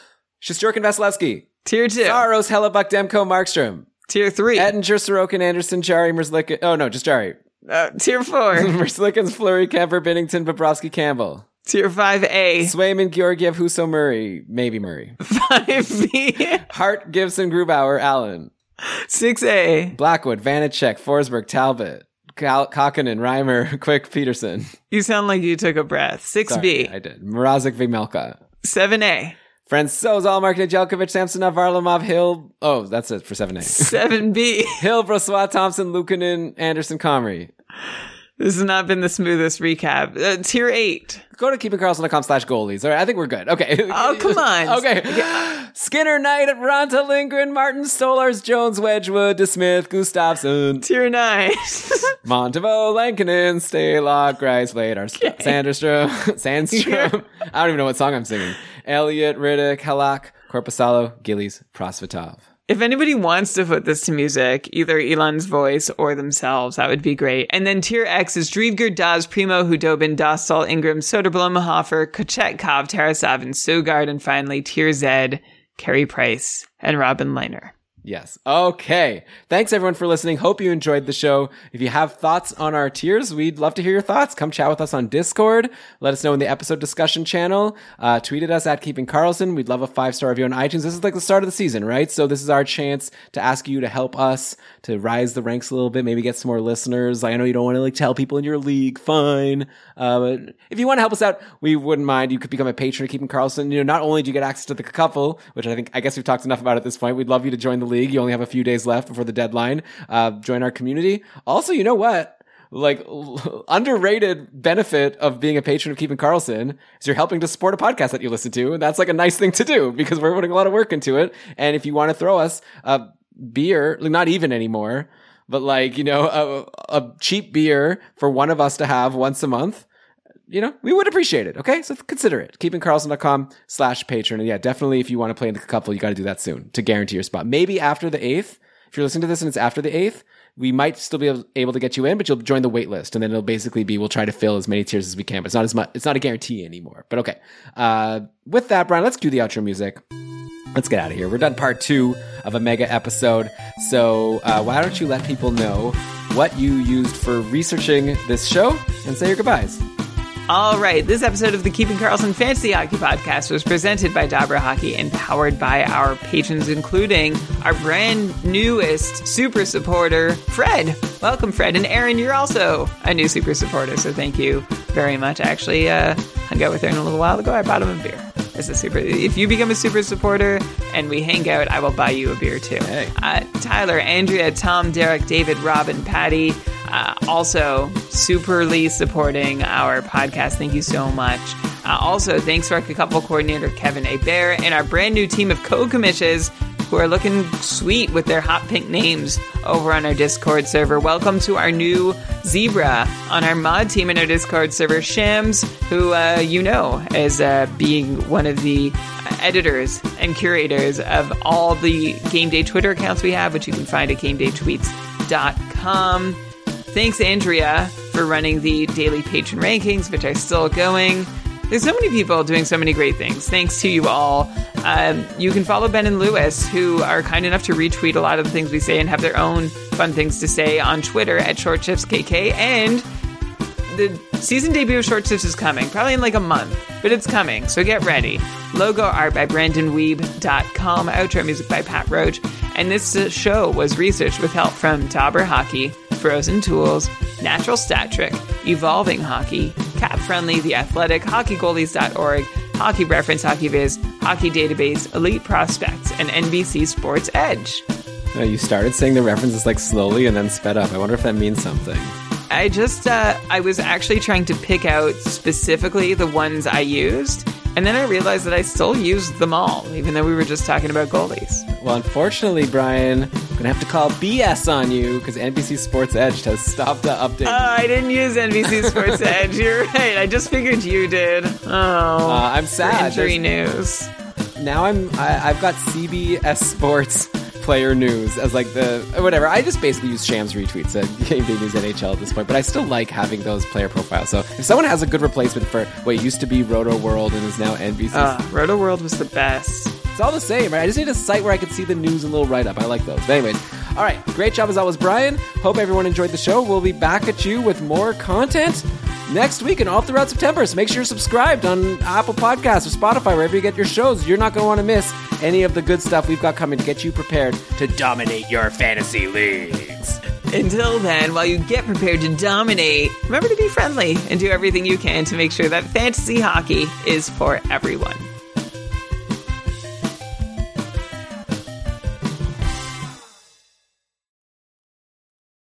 Shesterkin, Vasilevskiy, tier two, Saros, Hellebuyck, Demko, Markstrom, tier three, Oettinger, Sorokin, Andersen, Jarry, Merzlikin. Oh no, just Jarry. uh, tier four. Merzlikin's Fleury, Kuemper, Binnington, Bobrovsky, Campbell, Tier 5A, Swayman, Georgiev, Husso, Murray, maybe Murray, 5B, Hart, Gibson, Grubauer, Allen, 6A. Blackwood, Vanecek, Forsberg, Talbot, Kahkonen, Reimer, Quick, Petersen. You sound like you took a breath. Sorry, 6B, I did. Mrazek, Vejmelka. 7A, Francouz, Ullmark, Nedeljkovic, Samsonov, Varlamov, Hill. Oh, that's it for 7A. 7B, Hill, Brossoit, Thompson, Luukkonen, Anderson, Comrie. This has not been the smoothest recap. Uh, tier eight. Go to keepingkarlsson.com slash goalies. All right, I think we're good. Okay. Oh, come on. okay. Skinner, Knight, Raanta, Lindgren, Martin, Stolarz, Jones, Wedgewood, DeSmith, Gustavsson, Tier nine. Montevo, Lankinen, Stalock, Greiss, Vladar, Sandstrom, Sandstrom. I don't even know what song I'm singing. Elliott, Rittich, Halak, Korpisalo, Gillies, Prosvetov. If anybody wants to put this to music, either Elon's voice or themselves, that would be great. And then tier X is Driedger, Daws, Primeau, Khudobin, Dostal, Ingram, Soderblom, Hofer, Kochetkov, Tarasov, and Sogaard. And finally, tier Z, Carey Price and Robin Lehner. Yes. Okay. Thanks everyone for listening. Hope you enjoyed the show. If you have thoughts on our tiers, we'd love to hear your thoughts. Come chat with us on Discord. Let us know in the episode discussion channel. Uh, tweet at us at Keeping Karlsson. We'd love a five star review on iTunes. This is like the start of the season, right? So this is our chance to ask you to help us to rise the ranks a little bit, maybe get some more listeners. I know you don't want to like tell people in your league. Fine. Uh, but if you want to help us out, we wouldn't mind. You could become a patron of Keeping Karlsson. You know, not only do you get access to the couple, which I think, I guess we've talked enough about at this point. We'd love you to join the league. You only have a few days left before the deadline. Uh, join our community. Also, you know what? Like underrated benefit of being a patron of Keeping Karlsson is you're helping to support a podcast that you listen to, and that's like a nice thing to do because we're putting a lot of work into it. And if you want to throw us a beer, like not even anymore, but like you know a, a cheap beer for one of us to have once a month, you know, we would appreciate it. Okay. So consider it. Keepingkarlsson.com slash patron. And yeah, definitely if you want to play in the couple, you got to do that soon to guarantee your spot. Maybe after the eighth, if you're listening to this and it's after the eighth, we might still be able, to get you in, but you'll join the wait list. And then it'll basically be, we'll try to fill as many tiers as we can, but it's not as much, it's not a guarantee anymore. But okay. Uh, with that, Brian, let's do the outro music. Let's get out of here. We're done part two of a mega episode. So uh, why don't you let people know what you used for researching this show and say your goodbyes? All right, this episode of the Keeping Karlsson Fantasy Hockey Podcast was presented by Dobber Hockey and powered by our patrons, including our brand newest super supporter, Fred. Welcome, Fred. And Aaron, you're also a new super supporter, so thank you very much. I actually uh, hung out with Aaron a little while ago. I bought him a beer. As a super, if you become a super supporter and we hang out, I will buy you a beer too. Hey. Uh, Tyler, Andrea, Tom, Derek, David, Robin, Patty, uh, also superly supporting our podcast. Thank you so much. Uh, also, thanks to our couple coordinator, Kevin A. Bear, and our brand new team of co commissions who are looking sweet with their hot pink names over on our Discord server. Welcome to our new zebra on our mod team in our Discord server, Shams, who uh, you know as uh, being one of the editors and curators of all the game day Twitter accounts we have, which you can find at gamedaytweets.com. Thanks, Andrea, for running the daily patron rankings, which are still going. There's so many people doing so many great things. Thanks to you all. Um, you can follow Ben and Lewis, who are kind enough to retweet a lot of the things we say and have their own fun things to say on Twitter at ShortShiftsKK. And the season debut of Short Shifts is coming, probably in like a month, but it's coming, so get ready. Logo art by BrandonWeeb.com, outro music by Pat Roach, and this show was researched with help from Dobber Hockey, Frozen Tools, Natural Stat Trick, Evolving Hockey, Cap Friendly, The Athletic, HockeyGoalies.org, Hockey Reference, Hockey Viz, Hockey Database, Elite Prospects, and NBC Sports Edge. You started saying the references like slowly and then sped up. I wonder if that means something. I just, uh, I was actually trying to pick out specifically the ones I used, and then I realized that I still used them all, even though we were just talking about goalies. Well, unfortunately, Brian, I'm gonna have to call BS on you because NBC Sports Edge has stopped the update. Oh, I didn't use NBC Sports Edge. You're right. I just figured you did. Oh, Uh, I'm sad. injury There's- news. now I'm I, I've got CBS Sports player news as like the whatever. I just basically use Shams retweets at Game Day News NHL at this point, but I still like having those player profiles. So if someone has a good replacement for what used to be Roto World and is now NBC, Uh, Roto World was the best. it's all the same, right? I just need a site where I can see the news and little write up. I like those. But anyways, all right, great job as always, Brian. Hope everyone enjoyed the show. We'll be back at you with more content next week and all throughout September. So make sure you're subscribed on Apple Podcasts or Spotify, wherever you get your shows. You're not going to want to miss any of the good stuff we've got coming to get you prepared to dominate your fantasy leagues. Until then, while you get prepared to dominate, remember to be friendly and do everything you can to make sure that fantasy hockey is for everyone.